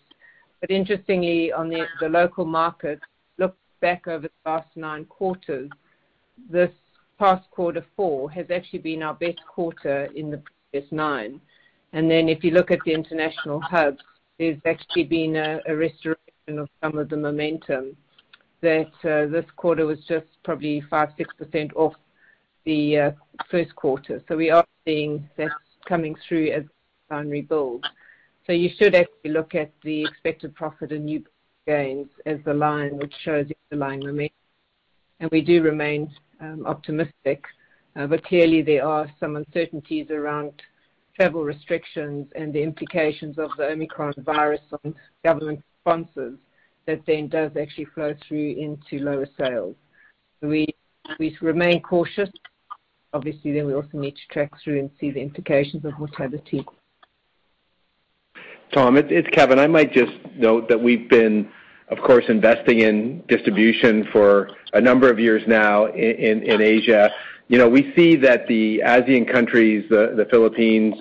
But interestingly, on the local market, look back over the last nine quarters, this past quarter four has actually been our best quarter in the previous nine. And then If you look at the international hubs, there's actually been a restoration of some of the momentum that uh, this quarter was just probably 5%-6% off the uh, first quarter. So we are seeing that coming through as time rebuilds. You should actually look at the expected profit and new gains as the line which shows the line momentum. And we do remain um, optimistic. Uh, but clearly there are some uncertainties around travel restrictions and the implications of the Omicron virus on government sponsors that then does actually flow through into lower sales. We remain cautious. Obviously, then we also need to track through and see the implications of mortality. Tom, it's Kevin. I might just note that we've been, of course, investing in distribution for a number of years now in Asia. You know, we see that the ASEAN countries, the Philippines,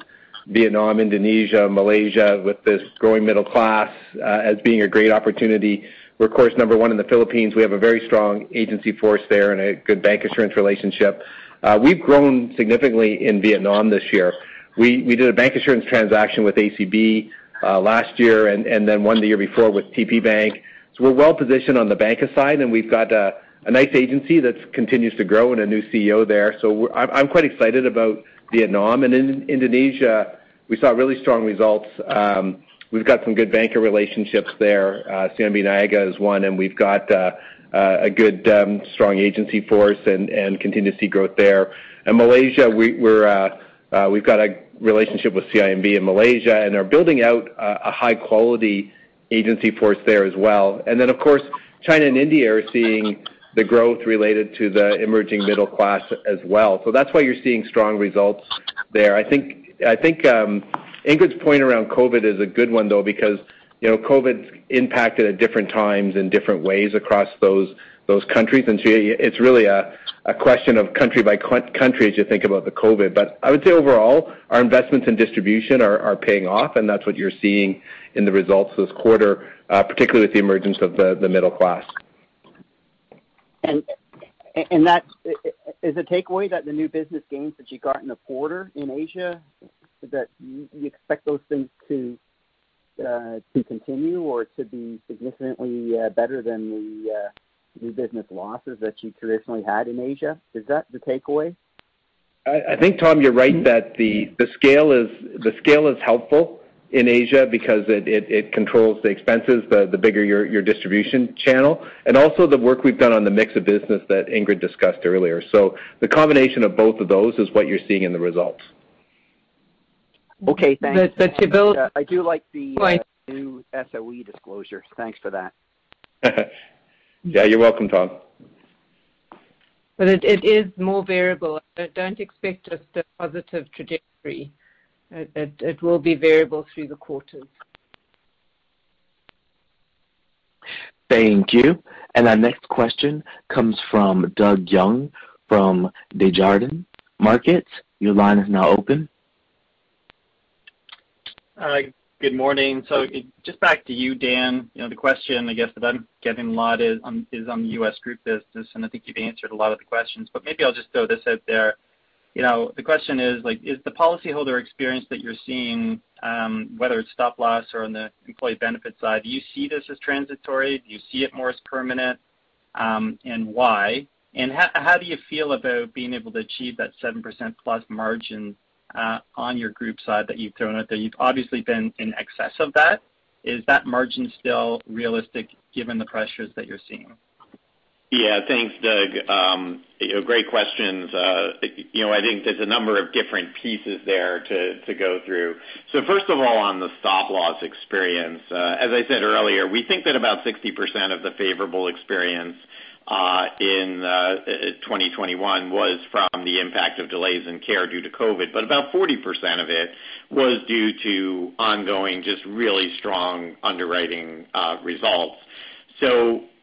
Vietnam, Indonesia, Malaysia, with this growing middle class, uh, as being a great opportunity. We're of course number one in the Philippines. We have a very strong agency force there and a good bancassurance relationship. Uh, we've grown significantly in Vietnam this year. We did a bancassurance transaction with ACB uh, last year and then one the year before with tp TPBank. We're well-positioned on the banca side, and we've got a nice agency that continues to grow and a new CEO there. So I'm quite excited about Vietnam. And In Indonesia, we saw really strong results. Um, we've got some good banker relationships there. Uh, CIMB Niaga is one, and we've got uh, uh, a good um, strong agency force and continue to see growth there. And Malaysia, we've got a relationship with CIMB in Malaysia and are building out a high-quality agency force there as well. And then, Of course, China and India are seeing the growth related to the emerging middle class as well. So That's why you're seeing strong results there. I think I think um, Ingrid's point around COVID is a good one, though, because you know COVID's impacted at different times in different ways across those those countries. And so It's really a question of country by country as you think about the COVID. But I would say overall, our investments in distribution are paying off, and that's what you're seeing in the results this quarter, particularly with the emergence of the middle class. Is a takeaway that the new business gains that you got in the quarter in Asia, that you expect those things to uh to continue or to be significantly better than the new business losses that you traditionally had in Asia? Is that the takeaway? I think, Tom, you're right that the scale is the scale is helpful in Asia because it controls the expenses, the bigger your distribution channel, and also the work we've done on the mix of business that Ingrid discussed earlier. So The combination of both of those is what you're seeing in the results. Okay, thanks. To build- uh, I do like the uh, Right new SOE disclosure. Thanks for that. Yeah, you're welcome, Tom. But it is more variable. Don't expect just a positive trajectory. It will be variable through the quarters. Thank you. And our next question comes from Doug Young from Desjardins Markets. Your line is now open. Uh, good morning. So, just back to you, Dan. The question, I guess, that I'm getting a lot is on the U.S. group business, and I think you've answered a lot of the questions, but maybe I'll just throw this out there. You know, the question is like, is the policyholder experience that you're seeing, um, whether it's stop loss or on the employee benefit side, do you see this as transitory? Do you see it more as permanent? Um, and why? And how how do you feel about being able to achieve that 7%+ plus margin uh, on your group side that you've thrown out there? You've obviously been in excess of that. Is that margin still realistic given the pressures that you're seeing? Yeah. Thanks, Doug. Um, great questions. Uh you know, I think there's a number of different pieces there to go through. So First of all, on the stop loss experience, uh, as I said earlier, we think that about 60% of the favorable experience uh, in uh, 2021 was from the impact of delays in care due to COVID, but about 40% of it was due to ongoing, just really strong underwriting results.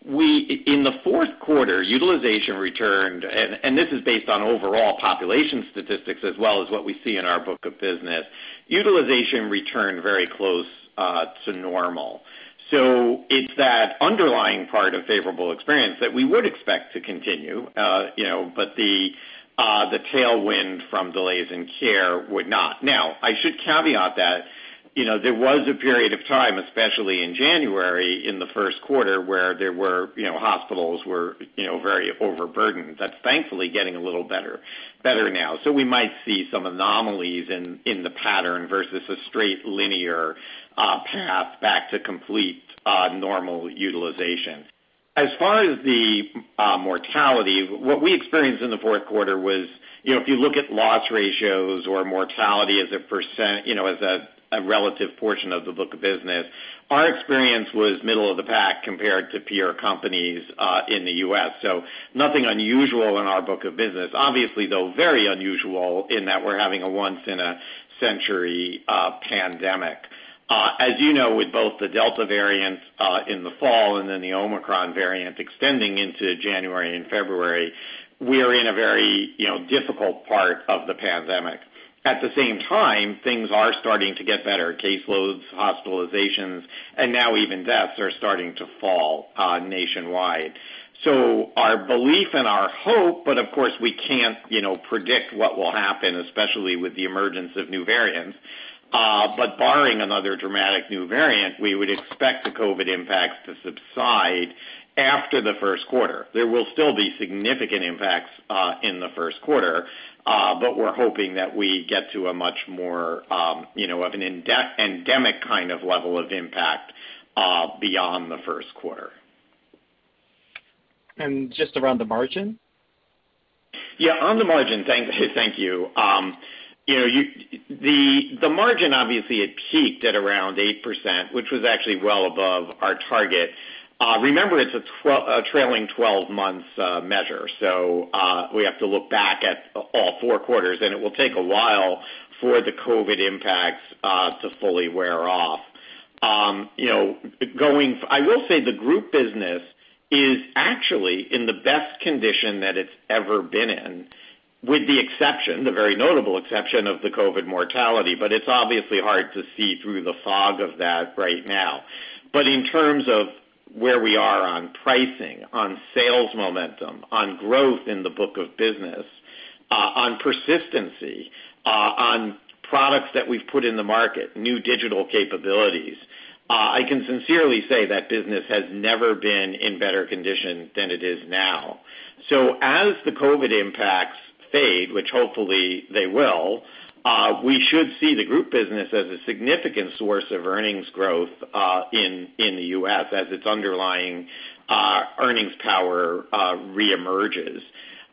We in the fourth quarter, utilization returned, and this is based on overall population statistics as well as what we see in our book of business. Utilization returned very close to normal. So it's that underlying part of favorable experience that we would expect to continue, uh, you know, but the uh the tailwind from delays in care would not. Now, I should caveat that there was a period of time, especially in January in the first quarter, where there were, you know, hospitals were you know, very overburdened. That's thankfully getting a little better better now. So we might see some anomalies in in the pattern versus a straight linear uh, path back to complete uh, normal utilization. As far as the uh, mortality, what we experienced in the fourth quarter was, you know, if you look at loss ratios or mortality as a percent, you know, as a relative portion of the book of business, our experience was middle of the pack compared to peer companies uh in the U.S. So nothing unusual in our book of business. Obviously, though, very unusual in that we're having a once in a century pandemic. Uh as you know, with both the Delta variant uh in the fall and then the Omicron variant extending into January and February, we are in a very you know, difficult part of the pandemic. At the same time, things are starting to get better. Caseloads, hospitalizations, and now even deaths are starting to fall uh, nationwide. So our belief and our hope, but of course, we can't you know, predict what will happen, especially with the emergence of new variants. Uh, but barring another dramatic new variant, we would expect the COVID impacts to subside after the first quarter. There will still be significant impacts uh, in the first quarter, Uh, but we're hoping that we get to a much more um, you know, of an endemic kind of level of impact uh, beyond the first quarter. And just around the margin? Yeah, on the margin, thank you. Um, you know, you the the margin obviously had peaked at around 8%, which was actually well above our target. Uh, remember, it's a trailing 12 months uh, measure, so uh, we have to look back at all four quarters, and it will take a while for the COVID impacts to fully wear off. Um, you know, going, I will say the group business is actually in the best condition that it's ever been in, with the exception, the very notable exception of the COVID mortality, but it's obviously hard to see through the fog of that right now. But in terms of where we are on pricing, on sales momentum, on growth in the book of business, uh, on persistency, uh, on products that we've put in the market, new digital capabilities, uh, I can sincerely say that business has never been in better condition than it is now. So as the COVID impacts fade, which hopefully they will, we should see the group business as a significant source of earnings growth uh in in the U.S. as its underlying uh, earnings power uh, reemerges.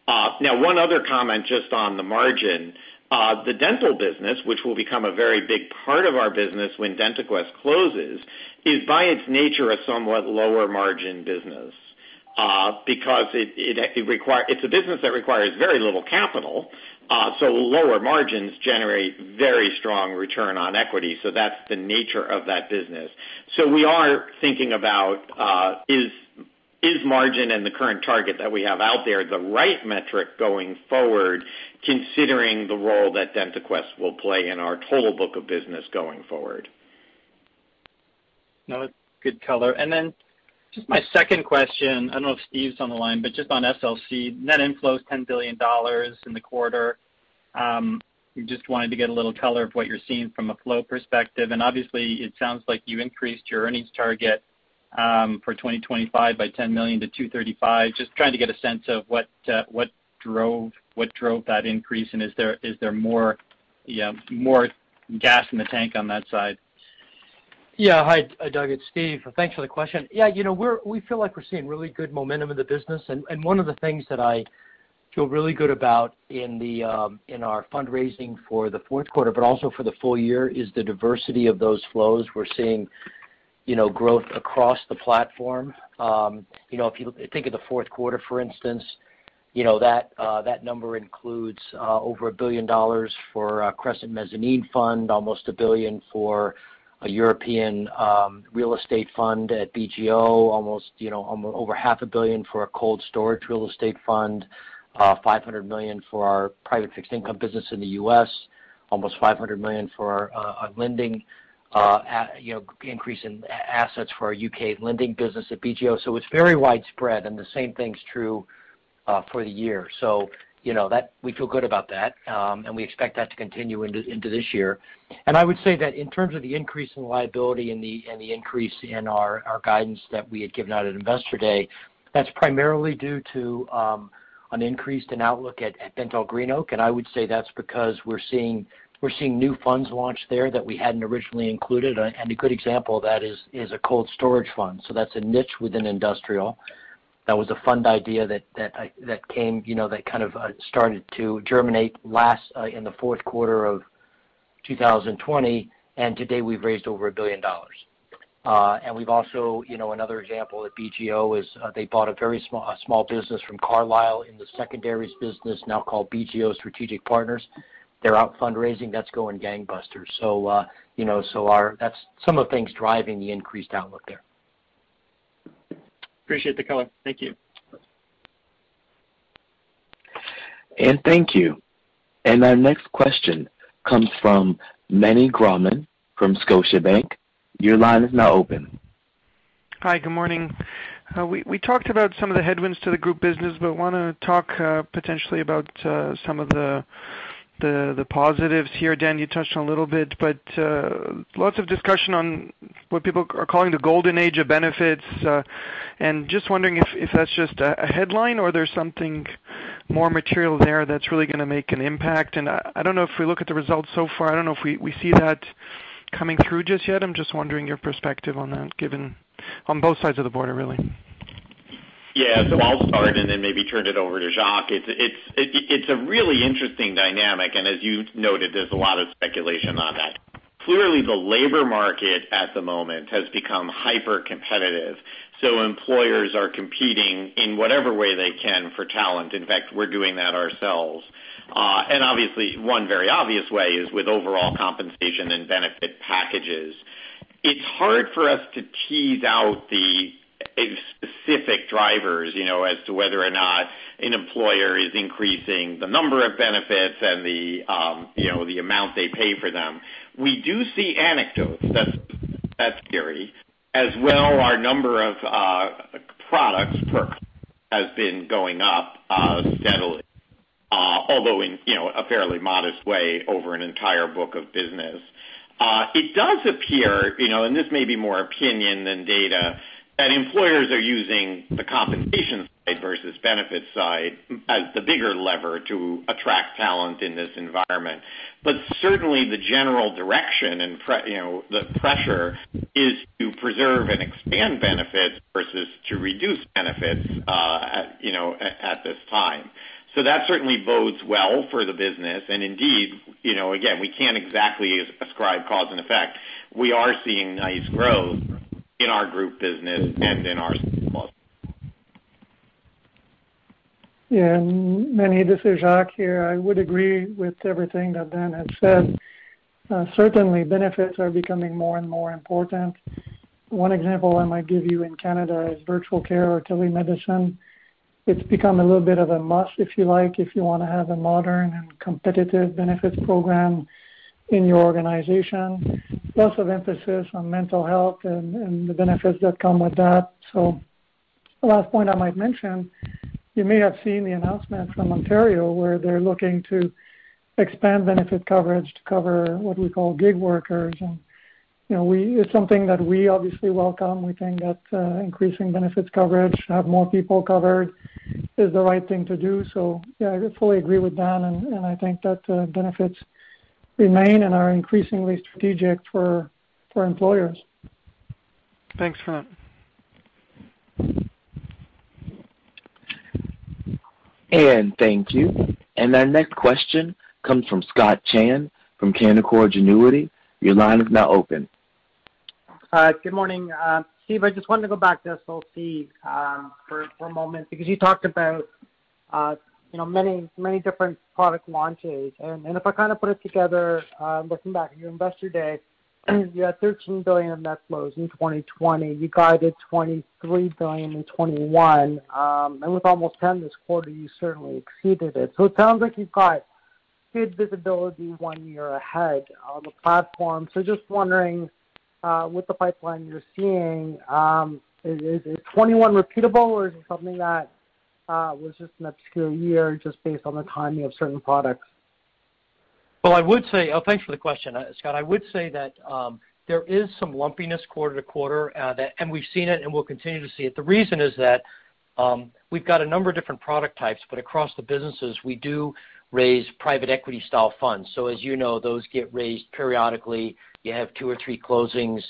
Uh, now, one other comment just on the margin. The dental business, which will become a very big part of our business when DentaQuest closes, is by its nature a somewhat lower margin business because it's a business that requires very little capital, lower margins generate very strong return on equity. So that's the nature of that business. So we are thinking about uh is is margin and the current target that we have out there the right metric going forward, considering the role that DentaQuest will play in our total book of business going forward. No, good color. Just my second question, I don't know if Steve's on the line, but just on SLC, net inflows $10 billion in the quarter. We just wanted to get a little color of what you're seeing from a flow perspective. And obviously, it sounds like you increased your earnings target for 2025 by 10 million to 235. Just trying to get a sense of what uh what drove what drove that increase, and is there is there more yeah more gas in the tank on that side? Yeah. Hi, Doug, it's Steve. Thanks for the question. Yeah, you know, we feel like we're seeing really good momentum in the business. And one of the things that I feel really good about in our fundraising for the fourth quarter, but also for the full year, is the diversity of those flows. We're seeing you know, growth across the platform. Um you know, if you think of the fourth quarter, for instance, you know, that uh that number includes over $1 billion for Crescent Mezzanine Fund, almost 1 billion for a European um, real estate fund at BGO, almost you know over half a billion for a cold storage real estate fund, uh, 500 million for our private fixed income business in the U.S., almost 500 million for uh, our lending uh you know increase in assets for our U.K. lending business at BGO. So it's very widespread, and the same thing's true uh, for the year. You know, that we feel good about that, um, and we expect that to continue into this year. And I would say that in terms of the increase in liability and the increase in our guidance that we had given out at Investor Day, that's primarily due to um, an increase in outlook at BentallGreenOak, and I would say that's because we're seeing new funds launch there that we hadn't originally included. And a good example of that is a cold storage fund. So that's a niche within industrial. That was a fund idea that that I, that came, you know, that kind of started to germinate last in the fourth quarter of 2020, and today we've raised over a $1 billion. Uh, and we've also, you know, another example at BGO is they bought a very small small business from Carlyle in the secondaries business, now called BGO Strategic Partners. They're out fundraising. That's going gangbusters. So, uh, you know, so our that's some of the things driving the increased outlook there. Appreciate the color. Thank you. And thank you. And our next question comes from Meny Grauman from Scotiabank. Your line is now open. Hi, good morning. Uh, we talked about some of the headwinds to the group business, but want to talk uh, potentially about uh, some of the positives here. Dan, you touched on a little bit, but lots of discussion on what people are calling the golden age of benefits. Uh and just wondering if if that's just a headline or there's something more material there that's really going to make an impact. And I don't know if we look at the results so far, I don't know if we see that coming through just yet. I'm just wondering your perspective on that, given on both sides of the border, really. Yeah. So I'll start and then maybe turn it over to Jacques. It's a really interesting dynamic, and as you noted, there's a lot of speculation on that. Clearly, the labor market at the moment has become hyper-competitive, so employers are competing in whatever way they can for talent. In fact, we're doing that ourselves. Uh, and obviously, one very obvious way is with overall compensation and benefit packages. It's hard for us to tease out the specific drivers, you know, as to whether or not an employer is increasing the number of benefits and the, um, you know, the amount they pay for them. We do see anecdotes, that's scary. As well, our number of uh, products per has been going up uh, steadily, uh, although in, you know, a fairly modest way over an entire book of business. It does appear, you know, and this may be more opinion than data, that employers are using the compensation side versus benefits side as the bigger lever to attract talent in this environment. But certainly the general direction and pre- you know, the pressure is to preserve and expand benefits versus to reduce benefits, uh, at, you know, at this time. So that certainly bodes well for the business. And indeed, you know, again, we can't exactly ascribe cause and effect. We are seeing nice growth in our group business and in our plus. Yeah. Meny, this is Jacques here. I would agree with everything that Dan has said. Uh, certainly benefits are becoming more and more important. One example I might give you in Canada is virtual care or telemedicine. It's become a little bit of a must, if you like, if you wanna have a modern and competitive benefits program in your organization. Lots of emphasis on mental health and the benefits that come with that. So, the last point I might mention, you may have seen the announcement from Ontario, where they're looking to expand benefit coverage to cover what we call gig workers. And, you know, we, it's something that we obviously welcome. We think that uh, increasing benefits coverage, have more people covered is the right thing to do. So yeah, I fully agree with Dan, and I think that uh, benefits remain and are increasingly strategic for employers. Thanks for that. And thank you. And our next question comes from Scott Chan from Canaccord Genuity. Your line is now open. Uh, good morning. Uh, Steve, I just wanted to go back to SLC um, for a moment because you talked about uh, you know many many different product launches. And, and if I kind of put it together, uh, looking back at your Investor Day, you had 13 billion of net flows in 2020. You guided 23 billion in 2021. Um, with almost 10 billion this quarter, you certainly exceeded it. So it sounds like you've got good visibility one year ahead on the platform. So just wondering, uh, with the pipeline you're seeing, um, is 2021 repeatable, or is it something that was just an obscure year just based on the timing of certain products? Well, I would say oh thanks for the question, uh, Scott. I would say that um, there is some lumpiness quarter to quarter, uh, and we've seen it, and we'll continue to see it. The reason is that um, we've got a number of different product types, but across the businesses, we do raise private equity style funds. So as you know, those get raised periodically. You have two or three closings.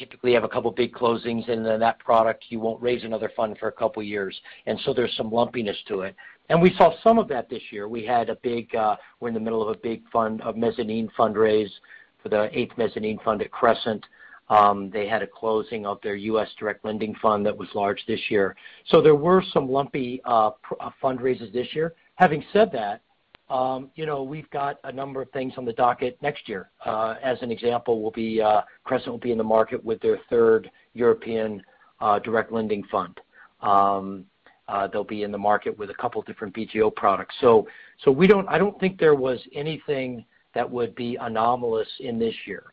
Typically, have a couple big closings, and then that product, you won't raise another fund for a couple years. And so There's some lumpiness to it. And We saw some of that this year. We had a big. Uh, we're in the middle of a big fund, a mezzanine fundraise for the eighth mezzanine fund at Crescent. Um, they had a closing of their U.S. direct lending fund that was large this year. So There were some lumpy uh, uh, fundraisers this year. Having said that, Um, we've got a number of things on the docket next year. Uh, as an example, will be uh Crescent will be in the market with their third European uh, direct lending fund. Um, uh, they'll be in the market with a couple different BGO products. So so we don't I don't think there was anything that would be anomalous in this year,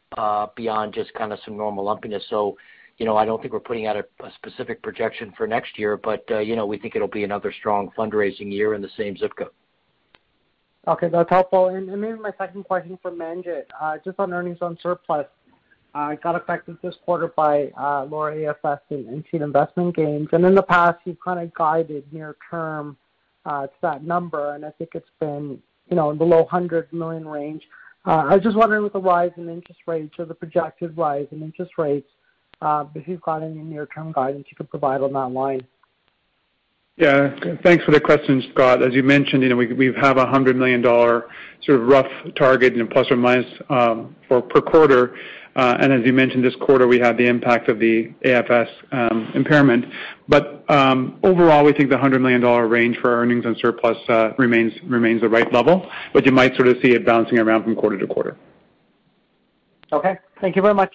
beyond just kind of some normal lumpiness. So, you know, I don't think we're putting out a specific projection for next year, but you know, we think it'll be another strong fundraising year in the same zip code. Okay, that's helpful. And maybe my second question for Manjit, uh, just on earnings on surplus, uh, got affected this quarter by uh, lower AFS and seed investment gains. And in the past, you've kind of guided near term to that number, and I think it's been, you know, in the low 100 million range. I was just wondering with the rise in interest rates or the projected rise in interest rates, if you've got any near-term guidance you could provide on that line. Yeah. Thanks for the question, Scott. As you mentioned, you know, we have a $100 million sort of rough target, in plus or minus, um for minus, per quarter. Uh and as you mentioned, this quarter, we had the impact of the AFS impairment. But um overall, we think the $100 million range for earnings and surplus uh remains remains the right level, but you might sort of see it bouncing around from quarter to quarter. Okay. Thank you very much.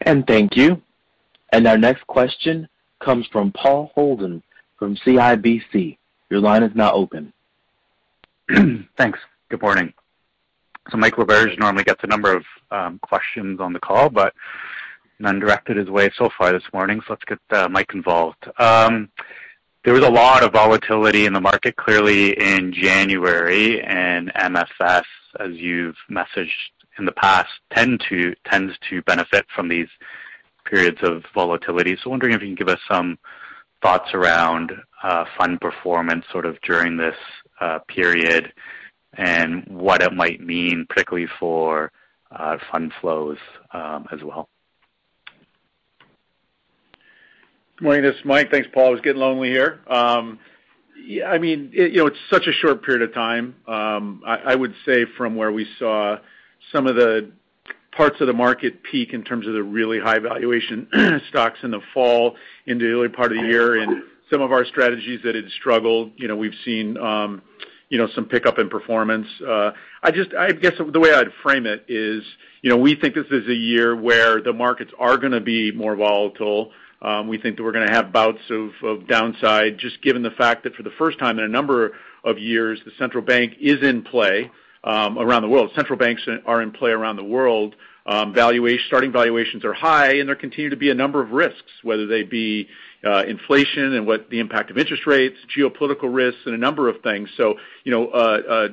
And thank you. And our next question comes from Paul Holden from CIBC. Your line is now open. Thanks. Good morning. So Mike Roberge normally gets a number of um, questions on the call, but none directed his way so far this morning, so let's get uh, Mike involved. Um, there was a lot of volatility in the market, clearly in January, and MFS, as you've messaged in the past, tends to benefit from these periods of volatility. So wondering if you can give us some thoughts around uh, fund performance sort of during this uh, period and what it might mean, particularly for uh, fund flows um, as well. Good morning. This is Mike. Thanks, Paul. I was getting lonely here. Um, yeah, I mean, you know, it's such a short period of time. Um, I would say from where we saw some of the parts of the market peak in terms of the really high valuation stocks in the fall into the early part of the year and some of our strategies that had struggled, you know, we've seen um you know, some pickup in performance. Uh I just I guess the way I'd frame it is, you know, we think this is a year where the markets are going to be more volatile. Um we think that we're to have bouts of downside, just given the fact that for the first time in a number of years, the central bank is in play around the world. Central banks are in play around the world. Starting valuations are high, and there continue to be a number of risks, whether they be uh inflation and what the impact of interest rates, geopolitical risks, and a number of things. So, you know, uh uh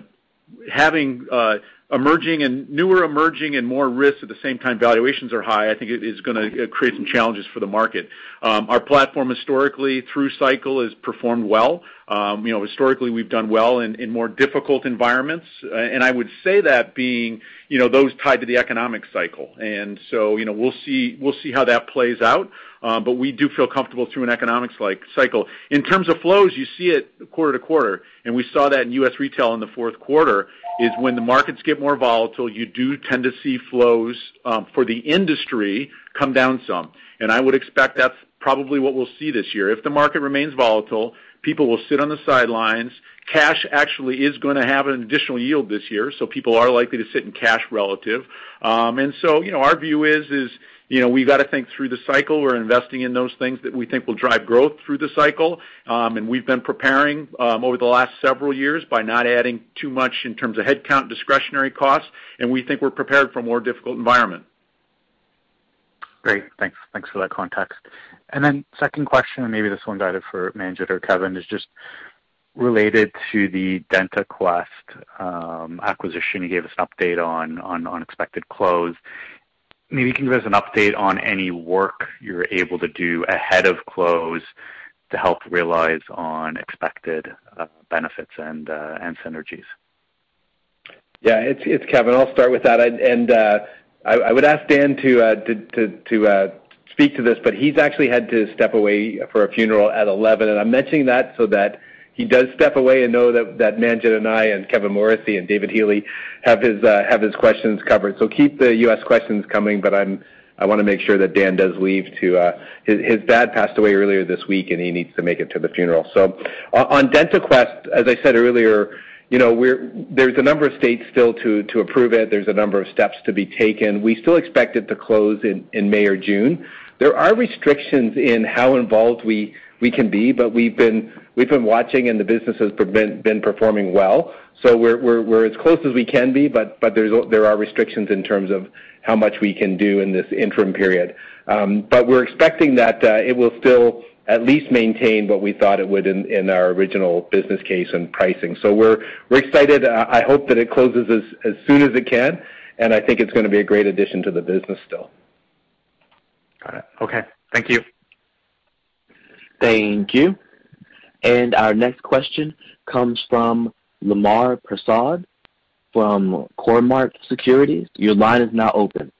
having uh emerging and newer emerging and more risks at the same time valuations are high, I think it is going to create some challenges for the market. Our platform historically through cycle has performed well. Um, you know, historically, we've done well in more difficult environments. Uh and I would say that being you know, those tied to the economic cycle. And so, you know, we'll see we'll see how that plays out. Um, but we do feel comfortable through an economic cycle. In terms of flows, you see it quarter to quarter, and we saw that in U.S. retail in the fourth quarter, is when the markets get more volatile, you do tend to see flows um for the industry come down some. And I would expect that's probably what we'll see this year. If the market remains volatile, people will sit on the sidelines. Cash actually is going to have an additional yield this year, so people are likely to sit in cash relative. Um, and so, you know, our view is is you know, we've got to think through the cycle. We're investing in those things that we think will drive growth through the cycle. Um, and we've been preparing um, over the last several years by not adding too much in terms of headcount discretionary costs, and we think we're prepared for a more difficult environment. Great. Thanks Thanks for that context. Second question, and maybe this one's either for Manjit or Kevin, is just related to the DentaQuest um, acquisition. You gave us an update on on expected close. Maybe you can give us an update on any work you're able to do ahead of close to help realize on expected uh, benefits uh, and synergies. Yeah, it's Kevin. I'll start with that. Uh, I would ask Dan to to to speak to this, but he's actually had to step away for a funeral at 11. and I'm mentioning that so that he does step away and know that that Manjit and I and Kevin Morrissey and David Healy have his uh, have his questions covered. So keep the U.S. questions coming, but I'm I want to make sure that Dan does leave. To uh, his dad passed away earlier this week, and he needs to make it to the funeral. So on DentaQuest, as I said earlier, there's a number of states still to to approve it. There's a number of steps to be taken. We still expect it to close in May or June. There are restrictions in how involved we we can be, but we've been we've been watching, and the business has been been performing well. So we're we're, we're as close as we can be, but but there's, there are restrictions in terms of how much we can do in this interim period. Um, but We're expecting that it will still at least maintain what we thought it would in our original business case and pricing. So We're excited. I hope that it closes as soon as it can, and I think it's going to be a great addition to the business still. Got it. Okay. Thank you. Thank you. And Our next question comes from Lemar Persaud from Cormark Securities. Your line is now open.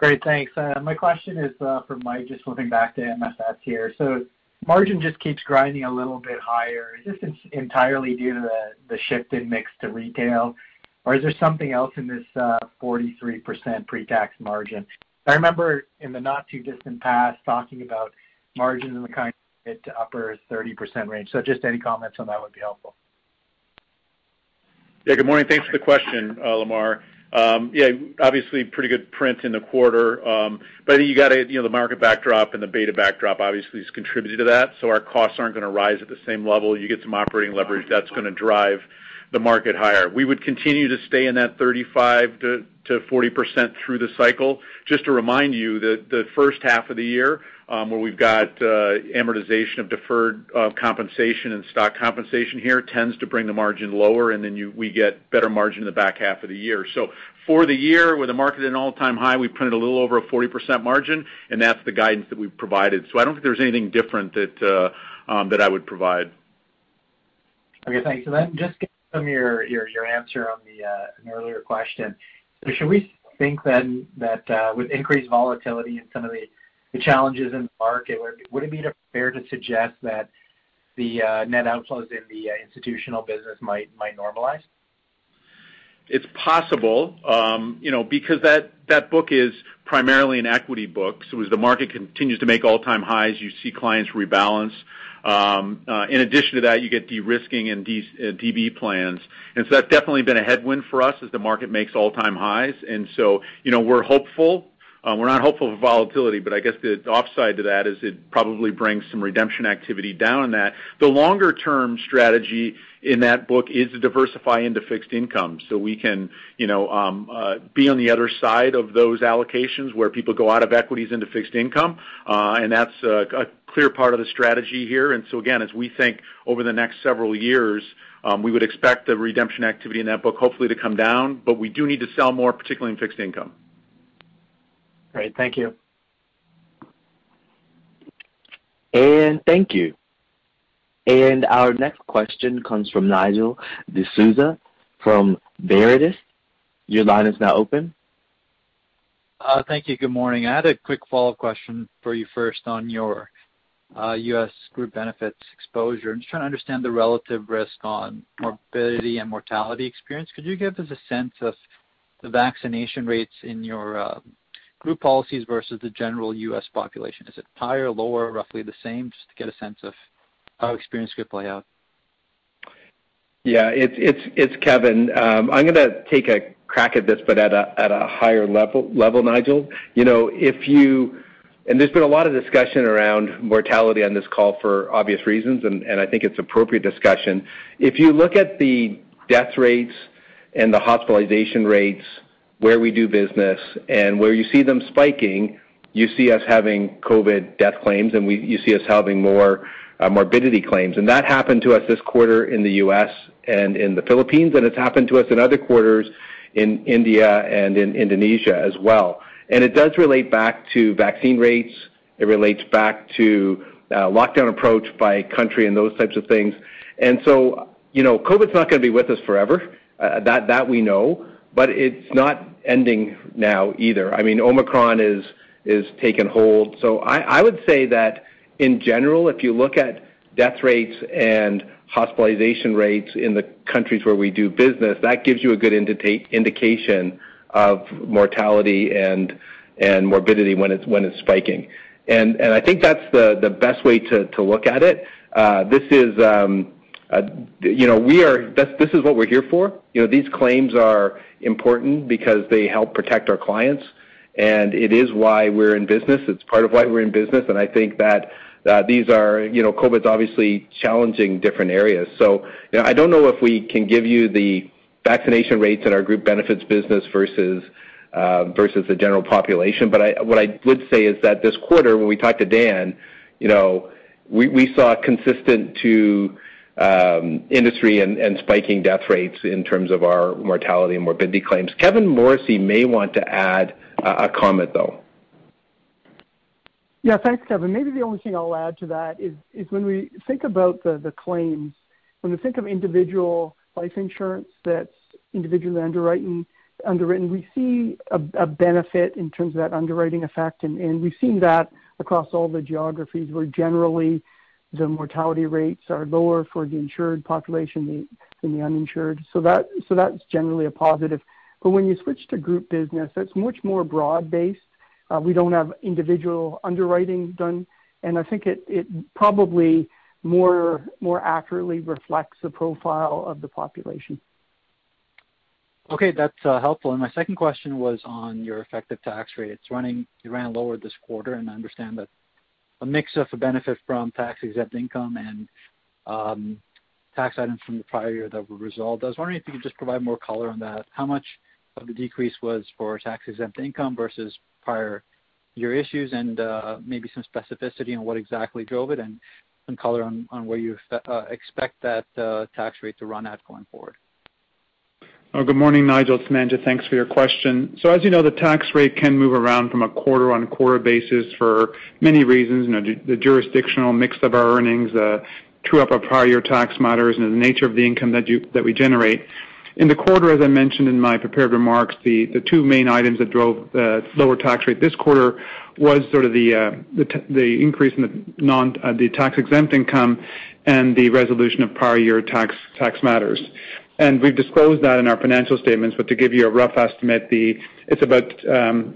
Great. Thanks. Uh, my question is uh, for Mike, just flipping back to MFS here. So margin just keeps grinding a little bit higher. Is this entirely due to the shift in mix to retail, or is there something else in this uh, 43% pre-tax margin? I remember in the not too distant past talking about margins in the kind of mid to upper 30% range. So just any comments on that would be helpful. Yeah, good morning. Thanks for the question, Lemar. Yeah, obviously pretty good print in the quarter. Um but I think you gotta, you know, the market backdrop and the beta backdrop obviously has contributed to that. So our costs aren't to rise at the same level. You get some operating leverage that's to drive the market higher. We would continue to stay in that 35%-40% through the cycle. Just to remind you that the first half of the year, um, where we've got uh, amortization of deferred uh, compensation and stock compensation here tends to bring the margin lower, and then we get better margin in the back half of the year. So for the year, with the market at an all-time high, we printed a little over a 40% margin, and that's the guidance that we've provided. So I don't think there's anything different that uh, um, that I would provide. Okay, thanks. Just of your answer on uh, an earlier question. Should we think then that uh, with increased volatility and some of the challenges in the market, would it be fair to suggest that the uh, net outflows in the institutional business might normalize? It's possible um, you know, because that book is primarily an equity book. So as the market continues to make all-time highs, you see clients rebalance. Um, uh, in addition to that, you get de-risking and DB uh, plans. And so that's definitely been a headwind for us as the market makes all-time highs. And so, you know, we're hopeful. Um, we're not hopeful for volatility, but I guess the offside to that is it probably brings some redemption activity down in that. The longer-term strategy in that book is to diversify into fixed income so we can you know, um, uh, be on the other side of those allocations where people go out of equities into fixed income. Uh and that's a clear part of the strategy here. And so again, as we think over the next several years, um, we would expect the redemption activity in that book hopefully to come down, but we do need to sell more, particularly in fixed income. Great. Thank you. And thank you. And our next question comes from Nigel D'Souza from Veritas. Your line is now open. Uh, thank you. Good morning. I had a quick follow-up question for you first on your uh, U.S. Group Benefits exposure. I'm just trying to understand the relative risk on morbidity and mortality experience. Could you give us a sense of the vaccination rates in your uh, group policies versus the general U.S. population? Is it higher, lower, roughly the same? Just to get a sense of how experience could play out. Yeah, it's Kevin. Um, I'm going to take a crack at this, but at a higher level, Nigel. You know, if you and there's been a lot of discussion around mortality on this call for obvious reasons, and I think it's appropriate discussion. If you look at the death rates and the hospitalization rates where we do business and where you see them spiking, you see us having COVID death claims, and we, you see us having more uh, morbidity claims. And That happened to us this quarter in the U.S. and in the Philippines, and it's happened to us in other quarters in India and in Indonesia as well. And It does relate back to vaccine rates. It relates back to uh, lockdown approach by country and those types of things. And so, you know, COVID's not going to be with us forever. Uh, that that we know, but it's not ending now either. I mean, Omicron is is taking hold. So I I would say that in general, if you look at death rates and hospitalization rates in the countries where we do business, that gives you a good indication of mortality and and morbidity when it's when it's spiking. And and I think that's the the best way to to look at it. Uh, this is Um, uh, you know, we are. This, this is what we're here for. You know, these claims are important because they help protect our clients, and it is why we're in business. It's part of why we're in business, and I think that uh, these are, you know, COVID's obviously challenging different areas. So I don't know if we can give you the vaccination rates in our Group Benefits business versus uh, versus the general population. But I, what I would say is that this quarter, when we talked to Dan, you know, we, we saw consistent to Um, industry and spiking death rates in terms of our mortality and morbidity claims. Kevin Morrissey may want to add a comment, though. Yeah. Thanks, Kevin. Maybe the only thing I'll add to that is is when we think about the the claims, when we think of individual life insurance that's individually underwritten, underwritten, we see a benefit in terms of that underwriting effect, and we've seen that across all the geographies, where generally the mortality rates are lower for the insured population than the uninsured. So that's generally a positive. But when you switch to group business, that's much more broad-based. Uh, we don't have individual underwriting done, and I think it probably more accurately reflects the profile of the population. Okay, that's uh, helpful. And my second question was on your effective tax rate. It ran lower this quarter, and I understand that a mix of a benefit from tax-exempt income and um, tax items from the prior year that were resolved. I was wondering if you could just provide more color on that. How much of the decrease was for tax-exempt income versus prior year issues and uh, maybe some specificity on what exactly drove it and some color on where you uh, expect that uh, tax rate to run at going forward? Good morning, Nigel. It's Manjit. Thanks for your question. So, As you know, the tax rate can move around from a quarter-on-quarter basis for many reasons. You know, the jurisdictional mix of our earnings, uh, true-up of prior year tax matters, and the nature of the income that you, that we generate. In the quarter, as I mentioned in my prepared remarks, the two main items that drove the lower tax rate this quarter was sort of the uh, the, the increase in the non, uh, the tax-exempt income and the resolution of prior year tax, tax matters. And we've disclosed that in our financial statements, but to give you a rough estimate, it's about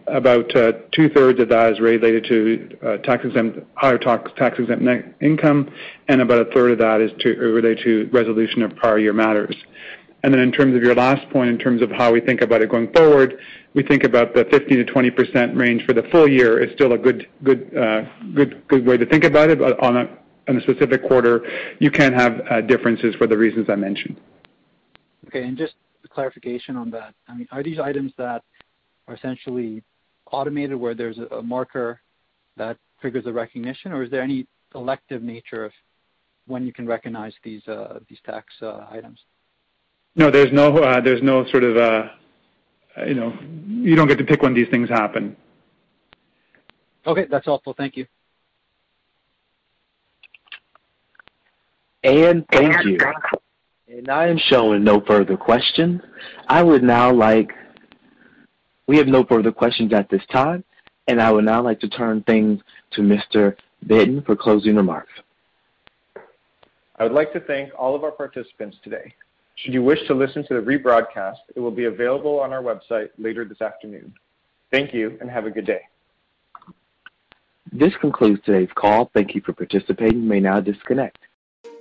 about two-thirds of that is related to uh, tax-exempt, higher tax-exempt net income, and about a third of that is related to resolution of prior year matters. And then, In terms of your last point, in terms of how we think about it going forward, we think about the 15%-20% range for the full year is still a good good, uh, good, good way to think about it. But on a specific quarter, you can have differences for the reasons I mentioned. Okay, and just clarification on that. I mean, are these items that are essentially automated, where there's a marker that triggers a recognition, or is there any elective nature of when you can recognize these uh, tax uh, items? No, there's no uh, sort of, you know, you don't get to pick when these things happen. Okay, that's helpful. Thank you. Thank you. I am showing no further questions. I would now like, we have no further questions at this time, and I would now like to turn things to Mr. Bitton for closing remarks. I would like to thank all of our participants today. Should you wish to listen to the rebroadcast, it will be available on our website later this afternoon. Thank you, and have a good day. This concludes today's call. Thank you for participating. You may now disconnect.